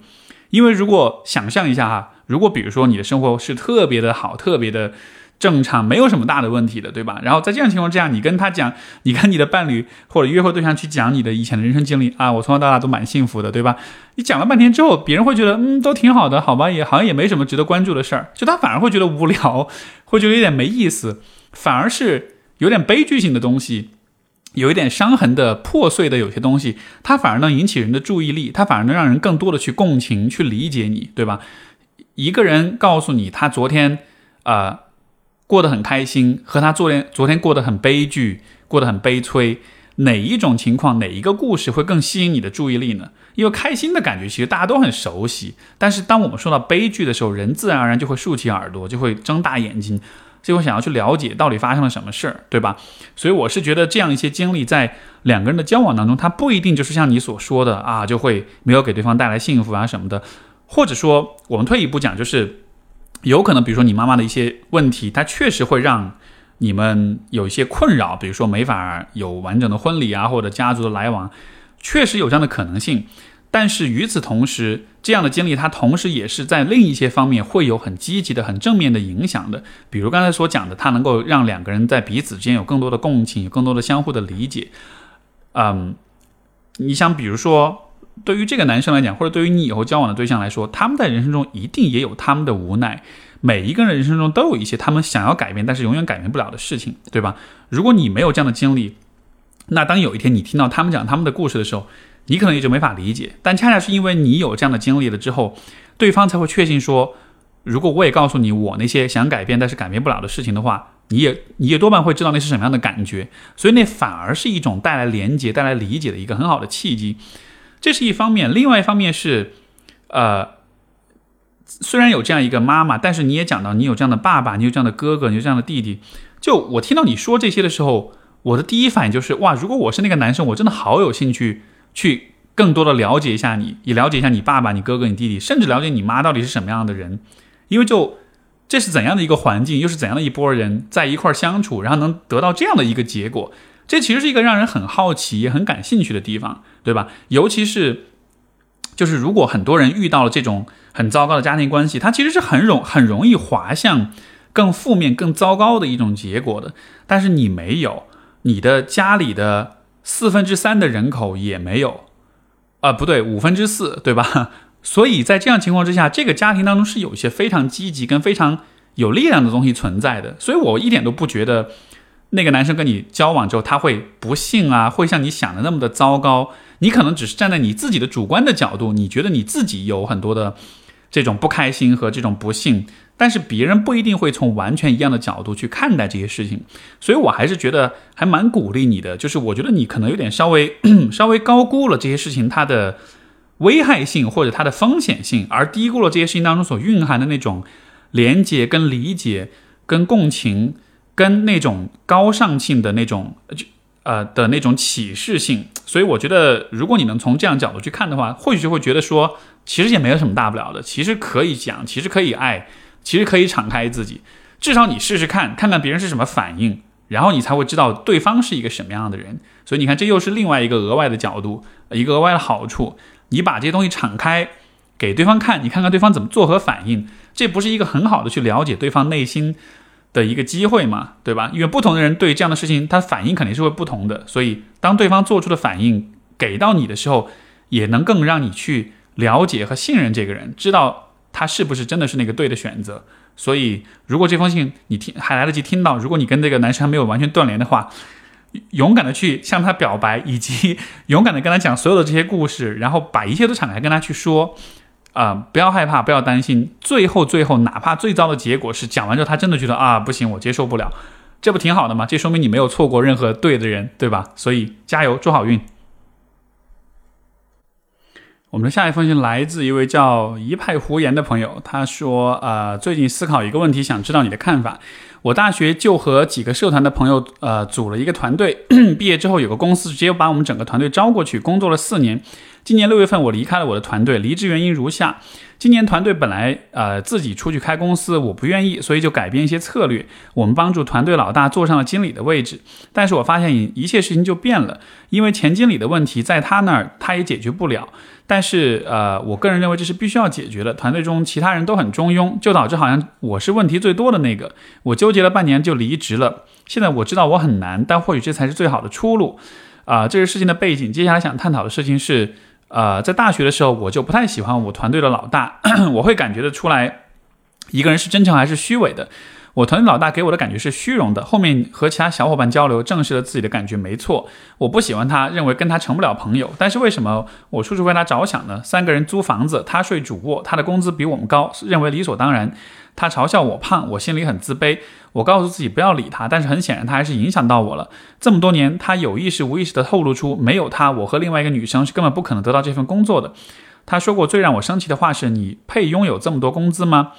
因为如果想象一下哈，如果比如说你的生活是特别的好，特别的正常，没有什么大的问题的，对吧？然后在这样情况之下，你跟他讲，你跟你的伴侣或者约会对象去讲你的以前的人生经历啊，我从小到大都蛮幸福的，对吧？你讲了半天之后，别人会觉得嗯，都挺好的，好吧，也好像也没什么值得关注的事儿，就他反而会觉得无聊，会觉得有点没意思，反而是有点悲剧性的东西。有一点伤痕的破碎的有些东西，它反而能引起人的注意力，它反而能让人更多的去共情、去理解你，对吧？一个人告诉你他昨天啊过得很开心，和他昨天昨天过得很悲剧、过得很悲催，哪一种情况、哪一个故事会更吸引你的注意力呢？因为开心的感觉其实大家都很熟悉，但是当我们说到悲剧的时候，人自然而然就会竖起耳朵，就会睁大眼睛。就会想要去了解到底发生了什么事儿，对吧？所以我是觉得这样一些经历在两个人的交往当中，它不一定就是像你所说的啊，就会没有给对方带来幸福啊什么的，或者说我们退一步讲，就是有可能，比如说你妈妈的一些问题，它确实会让你们有一些困扰，比如说没法有完整的婚礼啊，或者家族的来往，确实有这样的可能性。但是与此同时，这样的经历它同时也是在另一些方面会有很积极的、很正面的影响的。比如刚才所讲的，它能够让两个人在彼此之间有更多的共情，有更多的相互的理解。嗯，你想，比如说，对于这个男生来讲，或者对于你以后交往的对象来说，他们在人生中一定也有他们的无奈。每一个人人生中都有一些他们想要改变，但是永远改变不了的事情，对吧？如果你没有这样的经历，那当有一天你听到他们讲他们的故事的时候，你可能也就没法理解，但恰恰是因为你有这样的经历了之后，对方才会确信说，如果我也告诉你我那些想改变但是改变不了的事情的话，你也你也多半会知道那是什么样的感觉，所以那反而是一种带来连接、带来理解的一个很好的契机。这是一方面，另外一方面是，呃，虽然有这样一个妈妈，但是你也讲到你有这样的爸爸，你有这样的哥哥，你有这样的弟弟。就我听到你说这些的时候，我的第一反应就是哇，如果我是那个男生，我真的好有兴趣。去更多的了解一下你，也了解一下你爸爸、你哥哥、你弟弟，甚至了解你妈到底是什么样的人，因为就这是怎样的一个环境，又是怎样的一波人在一块相处，然后能得到这样的一个结果，这其实是一个让人很好奇也很感兴趣的地方，对吧？尤其是就是如果很多人遇到了这种很糟糕的家庭关系，他其实是很容很容易滑向更负面、更糟糕的一种结果的。但是你没有，你的家里的。四分之三的人口也没有，啊，不对，五分之四，对吧？*laughs* 所以在这样情况之下，这个家庭当中是有一些非常积极跟非常有力量的东西存在的。所以我一点都不觉得那个男生跟你交往之后他会不幸啊，会像你想的那么的糟糕。你可能只是站在你自己的主观的角度，你觉得你自己有很多的这种不开心和这种不幸。但是别人不一定会从完全一样的角度去看待这些事情，所以我还是觉得还蛮鼓励你的。就是我觉得你可能有点稍微 *coughs* 稍微高估了这些事情它的危害性或者它的风险性，而低估了这些事情当中所蕴含的那种连接、跟理解、跟共情、跟那种高尚性的那种就呃的那种启示性。所以我觉得，如果你能从这样角度去看的话，或许就会觉得说，其实也没有什么大不了的，其实可以讲，其实可以爱。其实可以敞开自己，至少你试试看，看看别人是什么反应，然后你才会知道对方是一个什么样的人。所以你看，这又是另外一个额外的角度，一个额外的好处。你把这些东西敞开给对方看，你看看对方怎么做和反应，这不是一个很好的去了解对方内心的一个机会吗？对吧？因为不同的人对这样的事情，他反应肯定是会不同的。所以当对方做出的反应给到你的时候，也能更让你去了解和信任这个人，知道。他是不是真的是那个对的选择？所以，如果这封信你听还来得及听到，如果你跟这个男生还没有完全断联的话，勇敢的去向他表白，以及 *laughs* 勇敢的跟他讲所有的这些故事，然后把一切都敞开跟他去说，啊，不要害怕，不要担心。最后，最后，哪怕最糟的结果是讲完之后他真的觉得啊不行，我接受不了，这不挺好的吗？这说明你没有错过任何对的人，对吧？所以加油，祝好运。我们的下一封信来自一位叫一派胡言的朋友，他说：“呃，最近思考一个问题，想知道你的看法。我大学就和几个社团的朋友，呃，组了一个团队。*clears throat* 毕业之后，有个公司直接把我们整个团队招过去，工作了四年。今年六月份，我离开了我的团队，离职原因如下。”今年团队本来呃自己出去开公司，我不愿意，所以就改变一些策略。我们帮助团队老大坐上了经理的位置，但是我发现一切事情就变了，因为前经理的问题在他那儿他也解决不了。但是呃，我个人认为这是必须要解决的。团队中其他人都很中庸，就导致好像我是问题最多的那个。我纠结了半年就离职了。现在我知道我很难，但或许这才是最好的出路。啊，这是事情的背景。接下来想探讨的事情是。呃，在大学的时候，我就不太喜欢我团队的老大，*clears throat* 我会感觉得出来，一个人是真诚还是虚伪的。我团队老大给我的感觉是虚荣的。后面和其他小伙伴交流，证实了自己的感觉没错。我不喜欢他，认为跟他成不了朋友。但是为什么我处处为他着想呢？三个人租房子，他睡主卧，他的工资比我们高，认为理所当然。他嘲笑我胖，我心里很自卑。我告诉自己不要理他，但是很显然他还是影响到我了。这么多年，他有意识无意识地透露出，没有他，我和另外一个女生是根本不可能得到这份工作的。他说过最让我生气的话是：“你配拥有这么多工资吗？”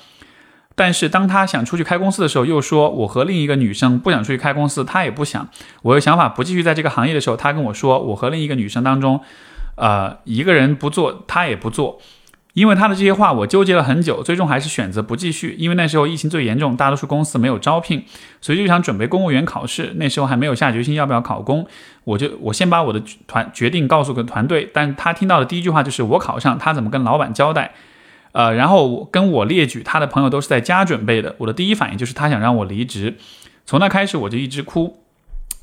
但是当他想出去开公司的时候，又说我和另一个女生不想出去开公司，他也不想。我有想法不继续在这个行业的时候，他跟我说我和另一个女生当中，呃，一个人不做，他也不做。因为他的这些话，我纠结了很久，最终还是选择不继续。因为那时候疫情最严重，大多数公司没有招聘，所以就想准备公务员考试。那时候还没有下决心要不要考公，我就我先把我的团决定告诉个团队。但他听到的第一句话就是我考上，他怎么跟老板交代？呃，然后我跟我列举他的朋友都是在家准备的。我的第一反应就是他想让我离职。从那开始我就一直哭。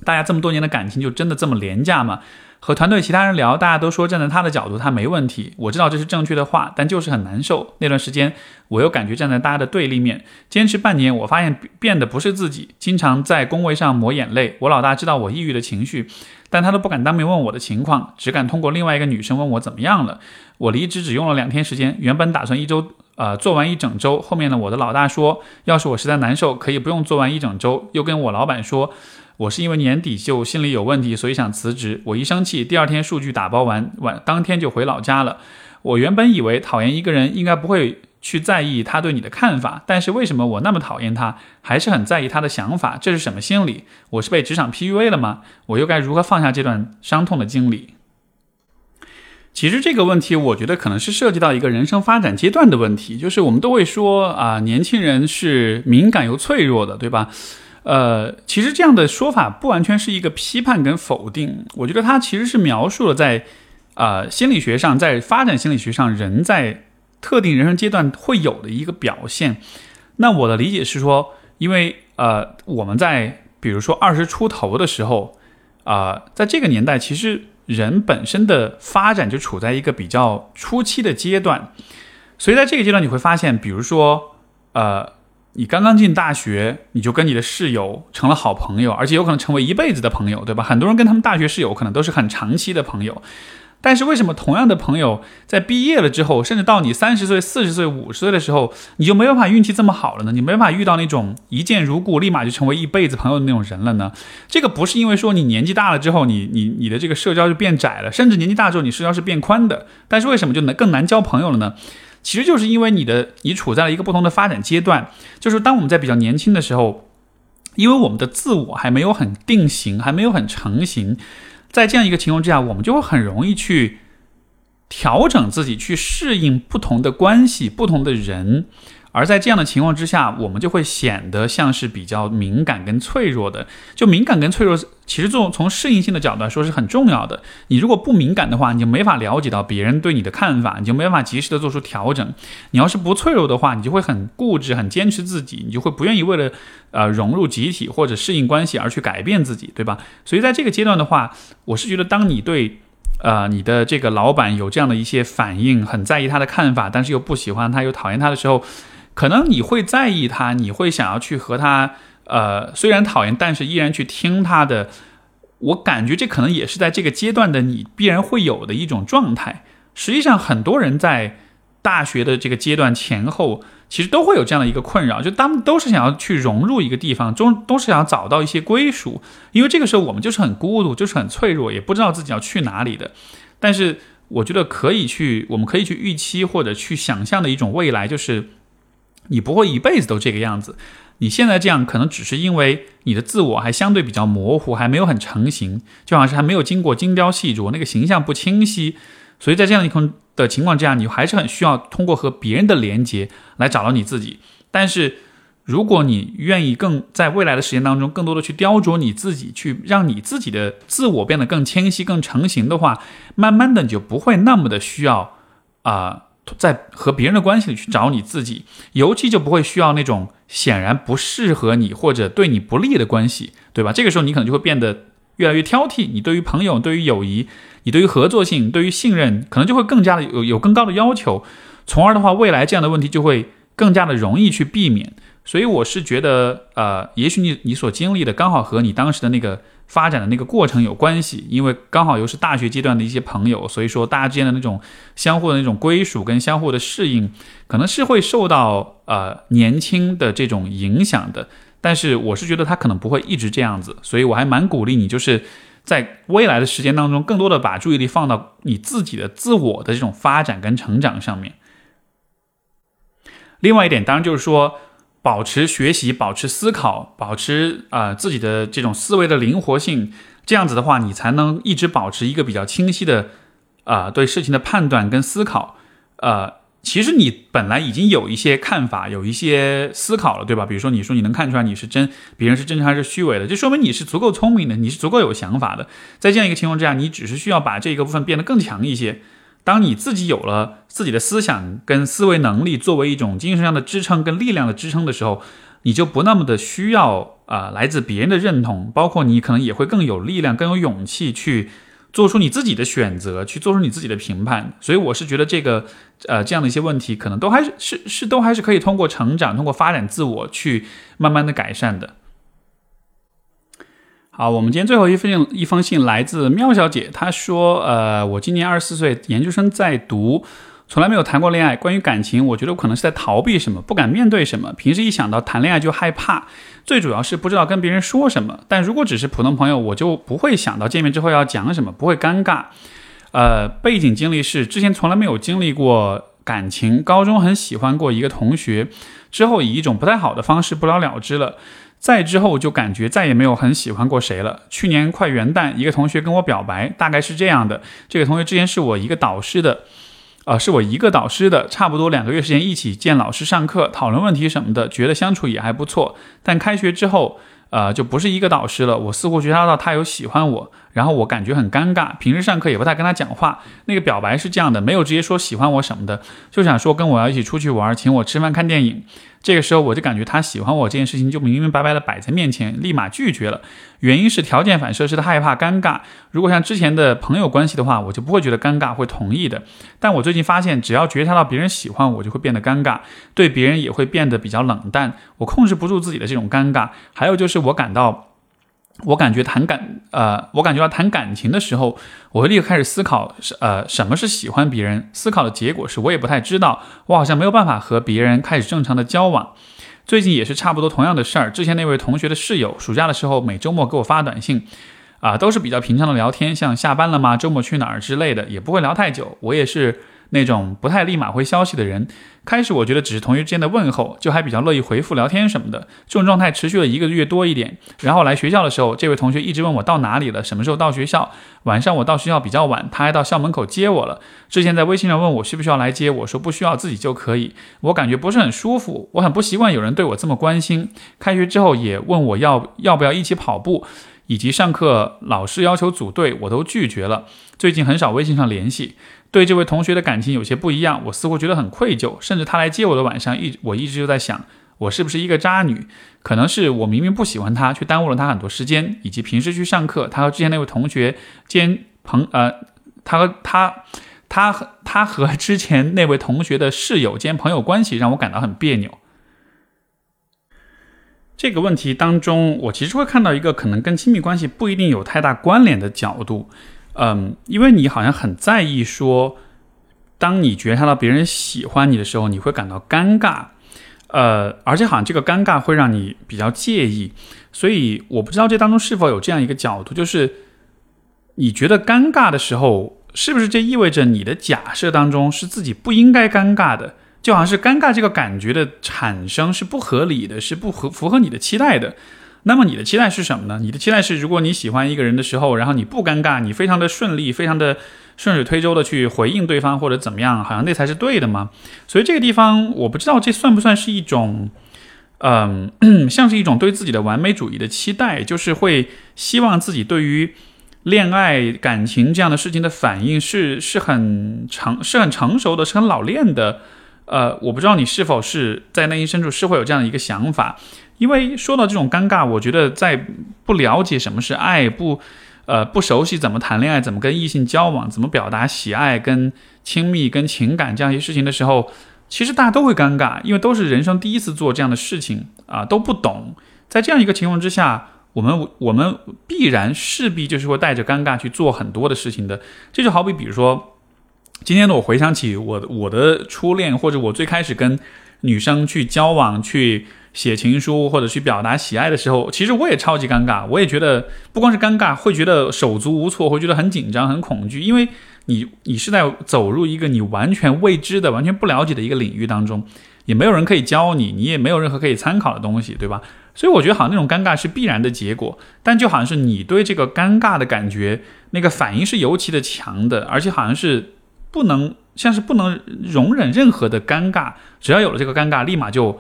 大家这么多年的感情就真的这么廉价吗？和团队其他人聊，大家都说站在他的角度，他没问题。我知道这是正确的话，但就是很难受。那段时间，我又感觉站在大家的对立面。坚持半年，我发现变的不是自己，经常在工位上抹眼泪。我老大知道我抑郁的情绪，但他都不敢当面问我的情况，只敢通过另外一个女生问我怎么样了。我离职只用了两天时间，原本打算一周，呃，做完一整周。后面呢，我的老大说，要是我实在难受，可以不用做完一整周。又跟我老板说。我是因为年底就心里有问题，所以想辞职。我一生气，第二天数据打包完，晚当天就回老家了。我原本以为讨厌一个人应该不会去在意他对你的看法，但是为什么我那么讨厌他，还是很在意他的想法？这是什么心理？我是被职场 PUA 了吗？我又该如何放下这段伤痛的经历？其实这个问题，我觉得可能是涉及到一个人生发展阶段的问题，就是我们都会说啊，年轻人是敏感又脆弱的，对吧？呃，其实这样的说法不完全是一个批判跟否定，我觉得它其实是描述了在，呃，心理学上，在发展心理学上，人在特定人生阶段会有的一个表现。那我的理解是说，因为呃，我们在比如说二十出头的时候，啊，在这个年代，其实人本身的发展就处在一个比较初期的阶段，所以在这个阶段，你会发现，比如说，呃。你刚刚进大学，你就跟你的室友成了好朋友，而且有可能成为一辈子的朋友，对吧？很多人跟他们大学室友可能都是很长期的朋友，但是为什么同样的朋友在毕业了之后，甚至到你三十岁、四十岁、五十岁的时候，你就没办法运气这么好了呢？你没办法遇到那种一见如故、立马就成为一辈子朋友的那种人了呢？这个不是因为说你年纪大了之后，你你你的这个社交就变窄了，甚至年纪大之后你社交是变宽的，但是为什么就能更难交朋友了呢？其实就是因为你的你处在了一个不同的发展阶段，就是当我们在比较年轻的时候，因为我们的自我还没有很定型，还没有很成型，在这样一个情况之下，我们就会很容易去调整自己，去适应不同的关系、不同的人。而在这样的情况之下，我们就会显得像是比较敏感跟脆弱的。就敏感跟脆弱，其实从从适应性的角度来说是很重要的。你如果不敏感的话，你就没法了解到别人对你的看法，你就没办法及时的做出调整。你要是不脆弱的话，你就会很固执、很坚持自己，你就会不愿意为了呃融入集体或者适应关系而去改变自己，对吧？所以在这个阶段的话，我是觉得当你对呃你的这个老板有这样的一些反应，很在意他的看法，但是又不喜欢他，又讨厌他的时候。可能你会在意他，你会想要去和他，呃，虽然讨厌，但是依然去听他的。我感觉这可能也是在这个阶段的你必然会有的一种状态。实际上，很多人在大学的这个阶段前后，其实都会有这样的一个困扰，就他们都是想要去融入一个地方，中都是想要找到一些归属。因为这个时候我们就是很孤独，就是很脆弱，也不知道自己要去哪里的。但是，我觉得可以去，我们可以去预期或者去想象的一种未来，就是。你不会一辈子都这个样子，你现在这样可能只是因为你的自我还相对比较模糊，还没有很成型，就好像是还没有经过精雕细琢，那个形象不清晰，所以在这样一空的情况之下，你还是很需要通过和别人的连接来找到你自己。但是如果你愿意更在未来的时间当中更多的去雕琢你自己，去让你自己的自我变得更清晰、更成型的话，慢慢的你就不会那么的需要啊。在和别人的关系里去找你自己，尤其就不会需要那种显然不适合你或者对你不利的关系，对吧？这个时候你可能就会变得越来越挑剔，你对于朋友、对于友谊、你对于合作性、对于信任，可能就会更加的有有更高的要求，从而的话，未来这样的问题就会更加的容易去避免。所以我是觉得，呃，也许你你所经历的刚好和你当时的那个。发展的那个过程有关系，因为刚好又是大学阶段的一些朋友，所以说大家之间的那种相互的那种归属跟相互的适应，可能是会受到呃年轻的这种影响的。但是我是觉得他可能不会一直这样子，所以我还蛮鼓励你，就是在未来的时间当中，更多的把注意力放到你自己的自我的这种发展跟成长上面。另外一点，当然就是说。保持学习，保持思考，保持啊自己的这种思维的灵活性，这样子的话，你才能一直保持一个比较清晰的啊对事情的判断跟思考。呃，其实你本来已经有一些看法，有一些思考了，对吧？比如说你说你能看出来你是真，别人是真诚还是虚伪的，就说明你是足够聪明的，你是足够有想法的。在这样一个情况之下，你只是需要把这个部分变得更强一些。当你自己有了自己的思想跟思维能力作为一种精神上的支撑跟力量的支撑的时候，你就不那么的需要啊来自别人的认同，包括你可能也会更有力量、更有勇气去做出你自己的选择，去做出你自己的评判。所以我是觉得这个呃这样的一些问题，可能都还是是是都还是可以通过成长、通过发展自我去慢慢的改善的。好，我们今天最后一封一封信来自喵小姐，她说：“呃，我今年二十四岁，研究生在读，从来没有谈过恋爱。关于感情，我觉得我可能是在逃避什么，不敢面对什么。平时一想到谈恋爱就害怕，最主要是不知道跟别人说什么。但如果只是普通朋友，我就不会想到见面之后要讲什么，不会尴尬。呃，背景经历是之前从来没有经历过感情，高中很喜欢过一个同学，之后以一种不太好的方式不了了之了。”再之后就感觉再也没有很喜欢过谁了。去年快元旦，一个同学跟我表白，大概是这样的：这个同学之前是我一个导师的，呃，是我一个导师的，差不多两个月时间一起见老师上课，讨论问题什么的，觉得相处也还不错。但开学之后，呃，就不是一个导师了。我似乎觉察到他有喜欢我，然后我感觉很尴尬。平时上课也不太跟他讲话。那个表白是这样的，没有直接说喜欢我什么的，就想说跟我要一起出去玩，请我吃饭看电影。这个时候我就感觉他喜欢我这件事情就明明白白的摆在面前，立马拒绝了。原因是条件反射式的害怕尴尬。如果像之前的朋友关系的话，我就不会觉得尴尬，会同意的。但我最近发现，只要觉察到别人喜欢我，就会变得尴尬，对别人也会变得比较冷淡。我控制不住自己的这种尴尬。还有就是我感到。我感觉谈感，呃，我感觉到谈感情的时候，我会立刻开始思考，呃，什么是喜欢别人？思考的结果是我也不太知道，我好像没有办法和别人开始正常的交往。最近也是差不多同样的事儿，之前那位同学的室友，暑假的时候每周末给我发短信，啊，都是比较平常的聊天，像下班了吗？周末去哪儿之类的，也不会聊太久。我也是。那种不太立马回消息的人，开始我觉得只是同学之间的问候，就还比较乐意回复聊天什么的。这种状态持续了一个月多一点。然后来学校的时候，这位同学一直问我到哪里了，什么时候到学校。晚上我到学校比较晚，他还到校门口接我了。之前在微信上问我需不需要来接，我说不需要，自己就可以。我感觉不是很舒服，我很不习惯有人对我这么关心。开学之后也问我要要不要一起跑步，以及上课老师要求组队，我都拒绝了。最近很少微信上联系。对这位同学的感情有些不一样，我似乎觉得很愧疚，甚至他来接我的晚上，一我一直就在想，我是不是一个渣女？可能是我明明不喜欢他，却耽误了他很多时间，以及平时去上课，他和之前那位同学兼朋呃，他和他他和他和之前那位同学的室友兼朋友关系，让我感到很别扭。这个问题当中，我其实会看到一个可能跟亲密关系不一定有太大关联的角度。嗯，因为你好像很在意说，当你觉察到别人喜欢你的时候，你会感到尴尬，呃，而且好像这个尴尬会让你比较介意，所以我不知道这当中是否有这样一个角度，就是你觉得尴尬的时候，是不是这意味着你的假设当中是自己不应该尴尬的，就好像是尴尬这个感觉的产生是不合理的，是不合符合你的期待的。那么你的期待是什么呢？你的期待是，如果你喜欢一个人的时候，然后你不尴尬，你非常的顺利，非常的顺水推舟的去回应对方或者怎么样，好像那才是对的吗？所以这个地方我不知道这算不算是一种，嗯，像是一种对自己的完美主义的期待，就是会希望自己对于恋爱感情这样的事情的反应是是很成是很成熟的，是很老练的。呃，我不知道你是否是在内心深处是会有这样的一个想法。因为说到这种尴尬，我觉得在不了解什么是爱，不，呃，不熟悉怎么谈恋爱，怎么跟异性交往，怎么表达喜爱、跟亲密、跟情感这样一些事情的时候，其实大家都会尴尬，因为都是人生第一次做这样的事情啊，都不懂。在这样一个情况之下，我们我们必然势必就是会带着尴尬去做很多的事情的。这就好比，比如说，今天呢，我回想起我我的初恋，或者我最开始跟女生去交往去。写情书或者去表达喜爱的时候，其实我也超级尴尬，我也觉得不光是尴尬，会觉得手足无措，会觉得很紧张、很恐惧，因为你你是在走入一个你完全未知的、完全不了解的一个领域当中，也没有人可以教你，你也没有任何可以参考的东西，对吧？所以我觉得好像那种尴尬是必然的结果，但就好像是你对这个尴尬的感觉那个反应是尤其的强的，而且好像是不能像是不能容忍任何的尴尬，只要有了这个尴尬，立马就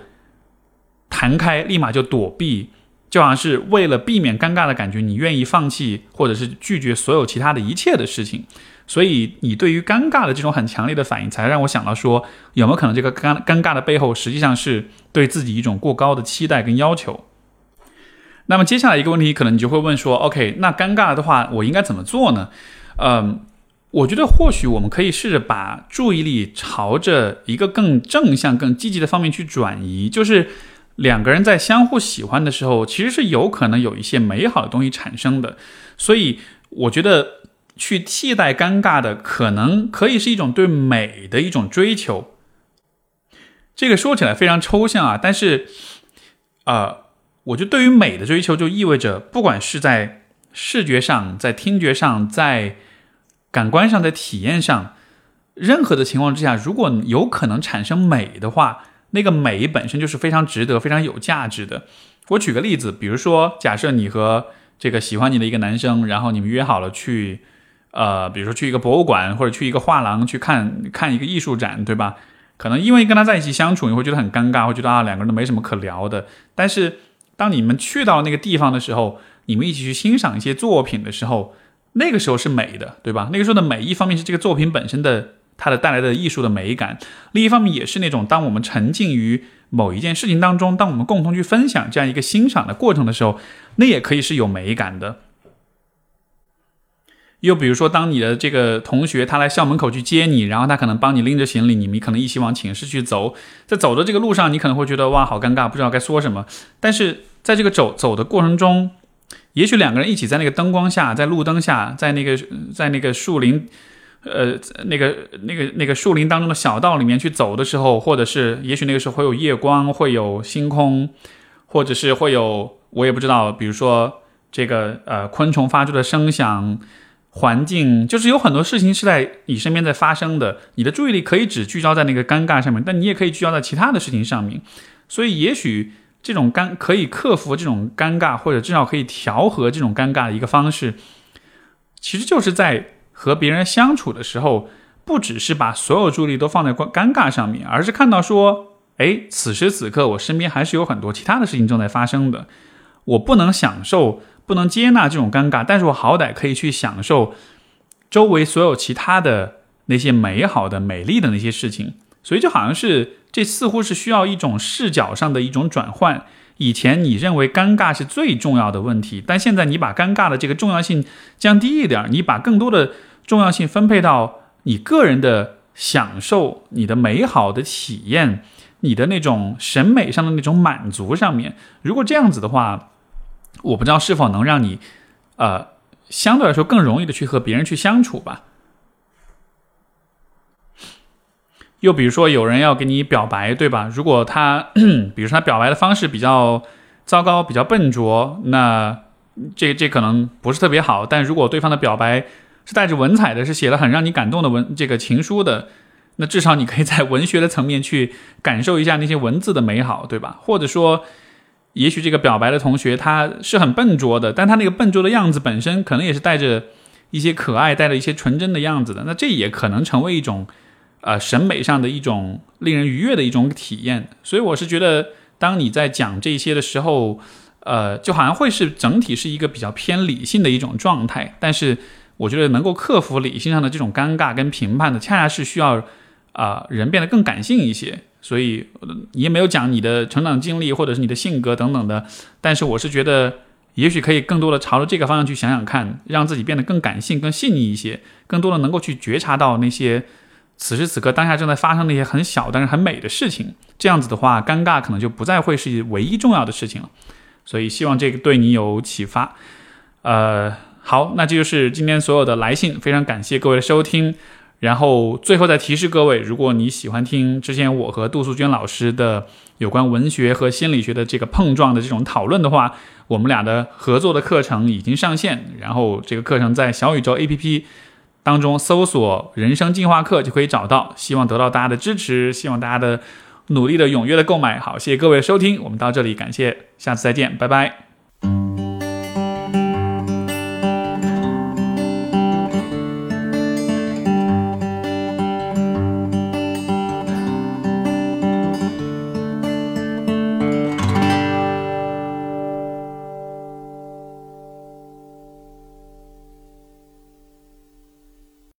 弹开，立马就躲避。就好像是为了避免尴尬的感觉，你愿意放弃或者是拒绝所有其他的一切的事情，所以你对于尴尬的这种很强烈的反应，才让我想到说，有没有可能这个尴尴尬的背后，实际上是对自己一种过高的期待跟要求？那么接下来一个问题，可能你就会问说，OK，那尴尬的话，我应该怎么做呢？嗯，我觉得或许我们可以试着把注意力朝着一个更正向、更积极的方面去转移，就是。两个人在相互喜欢的时候，其实是有可能有一些美好的东西产生的。所以，我觉得去替代尴尬的，可能可以是一种对美的一种追求。这个说起来非常抽象啊，但是，呃，我觉得对于美的追求，就意味着不管是在视觉上、在听觉上、在感官上、在体验上，任何的情况之下，如果有可能产生美的话。那个美本身就是非常值得、非常有价值的。我举个例子，比如说，假设你和这个喜欢你的一个男生，然后你们约好了去，呃，比如说去一个博物馆或者去一个画廊去看看一个艺术展，对吧？可能因为跟他在一起相处，你会觉得很尴尬，会觉得啊，两个人都没什么可聊的。但是当你们去到那个地方的时候，你们一起去欣赏一些作品的时候，那个时候是美的，对吧？那个时候的美，一方面是这个作品本身的。它的带来的艺术的美感，另一方面也是那种当我们沉浸于某一件事情当中，当我们共同去分享这样一个欣赏的过程的时候，那也可以是有美感的。又比如说，当你的这个同学他来校门口去接你，然后他可能帮你拎着行李，你们可能一起往寝室去走，在走的这个路上，你可能会觉得哇，好尴尬，不知道该说什么。但是在这个走走的过程中，也许两个人一起在那个灯光下，在路灯下，在那个在那个树林。呃，那个、那个、那个树林当中的小道里面去走的时候，或者是也许那个时候会有夜光，会有星空，或者是会有我也不知道，比如说这个呃昆虫发出的声响，环境就是有很多事情是在你身边在发生的。你的注意力可以只聚焦在那个尴尬上面，但你也可以聚焦在其他的事情上面。所以也许这种尴可以克服这种尴尬，或者至少可以调和这种尴尬的一个方式，其实就是在。和别人相处的时候，不只是把所有注意力都放在尴尴尬上面，而是看到说，哎，此时此刻我身边还是有很多其他的事情正在发生的。我不能享受，不能接纳这种尴尬，但是我好歹可以去享受周围所有其他的那些美好的、美丽的那些事情。所以就好像是这似乎是需要一种视角上的一种转换。以前你认为尴尬是最重要的问题，但现在你把尴尬的这个重要性降低一点，你把更多的重要性分配到你个人的享受、你的美好的体验、你的那种审美上的那种满足上面。如果这样子的话，我不知道是否能让你，呃，相对来说更容易的去和别人去相处吧。又比如说，有人要给你表白，对吧？如果他，*clears throat* 比如说他表白的方式比较糟糕、比较笨拙，那这这可能不是特别好。但如果对方的表白是带着文采的，是写了很让你感动的文这个情书的，那至少你可以在文学的层面去感受一下那些文字的美好，对吧？或者说，也许这个表白的同学他是很笨拙的，但他那个笨拙的样子本身可能也是带着一些可爱、带着一些纯真的样子的，那这也可能成为一种。呃，审美上的一种令人愉悦的一种体验，所以我是觉得，当你在讲这些的时候，呃，就好像会是整体是一个比较偏理性的一种状态。但是，我觉得能够克服理性上的这种尴尬跟评判的，恰恰是需要啊人变得更感性一些。所以，你也没有讲你的成长经历或者是你的性格等等的。但是，我是觉得，也许可以更多的朝着这个方向去想想看，让自己变得更感性、更细腻一些，更多的能够去觉察到那些。此时此刻，当下正在发生那些很小但是很美的事情，这样子的话，尴尬可能就不再会是唯一重要的事情了。所以，希望这个对你有启发。呃，好，那这就是今天所有的来信，非常感谢各位的收听。然后，最后再提示各位，如果你喜欢听之前我和杜素娟老师的有关文学和心理学的这个碰撞的这种讨论的话，我们俩的合作的课程已经上线。然后，这个课程在小宇宙 APP。当中搜索“人生进化课”就可以找到，希望得到大家的支持，希望大家的努力的、踊跃的购买。好，谢谢各位收听，我们到这里，感谢，下次再见，拜拜。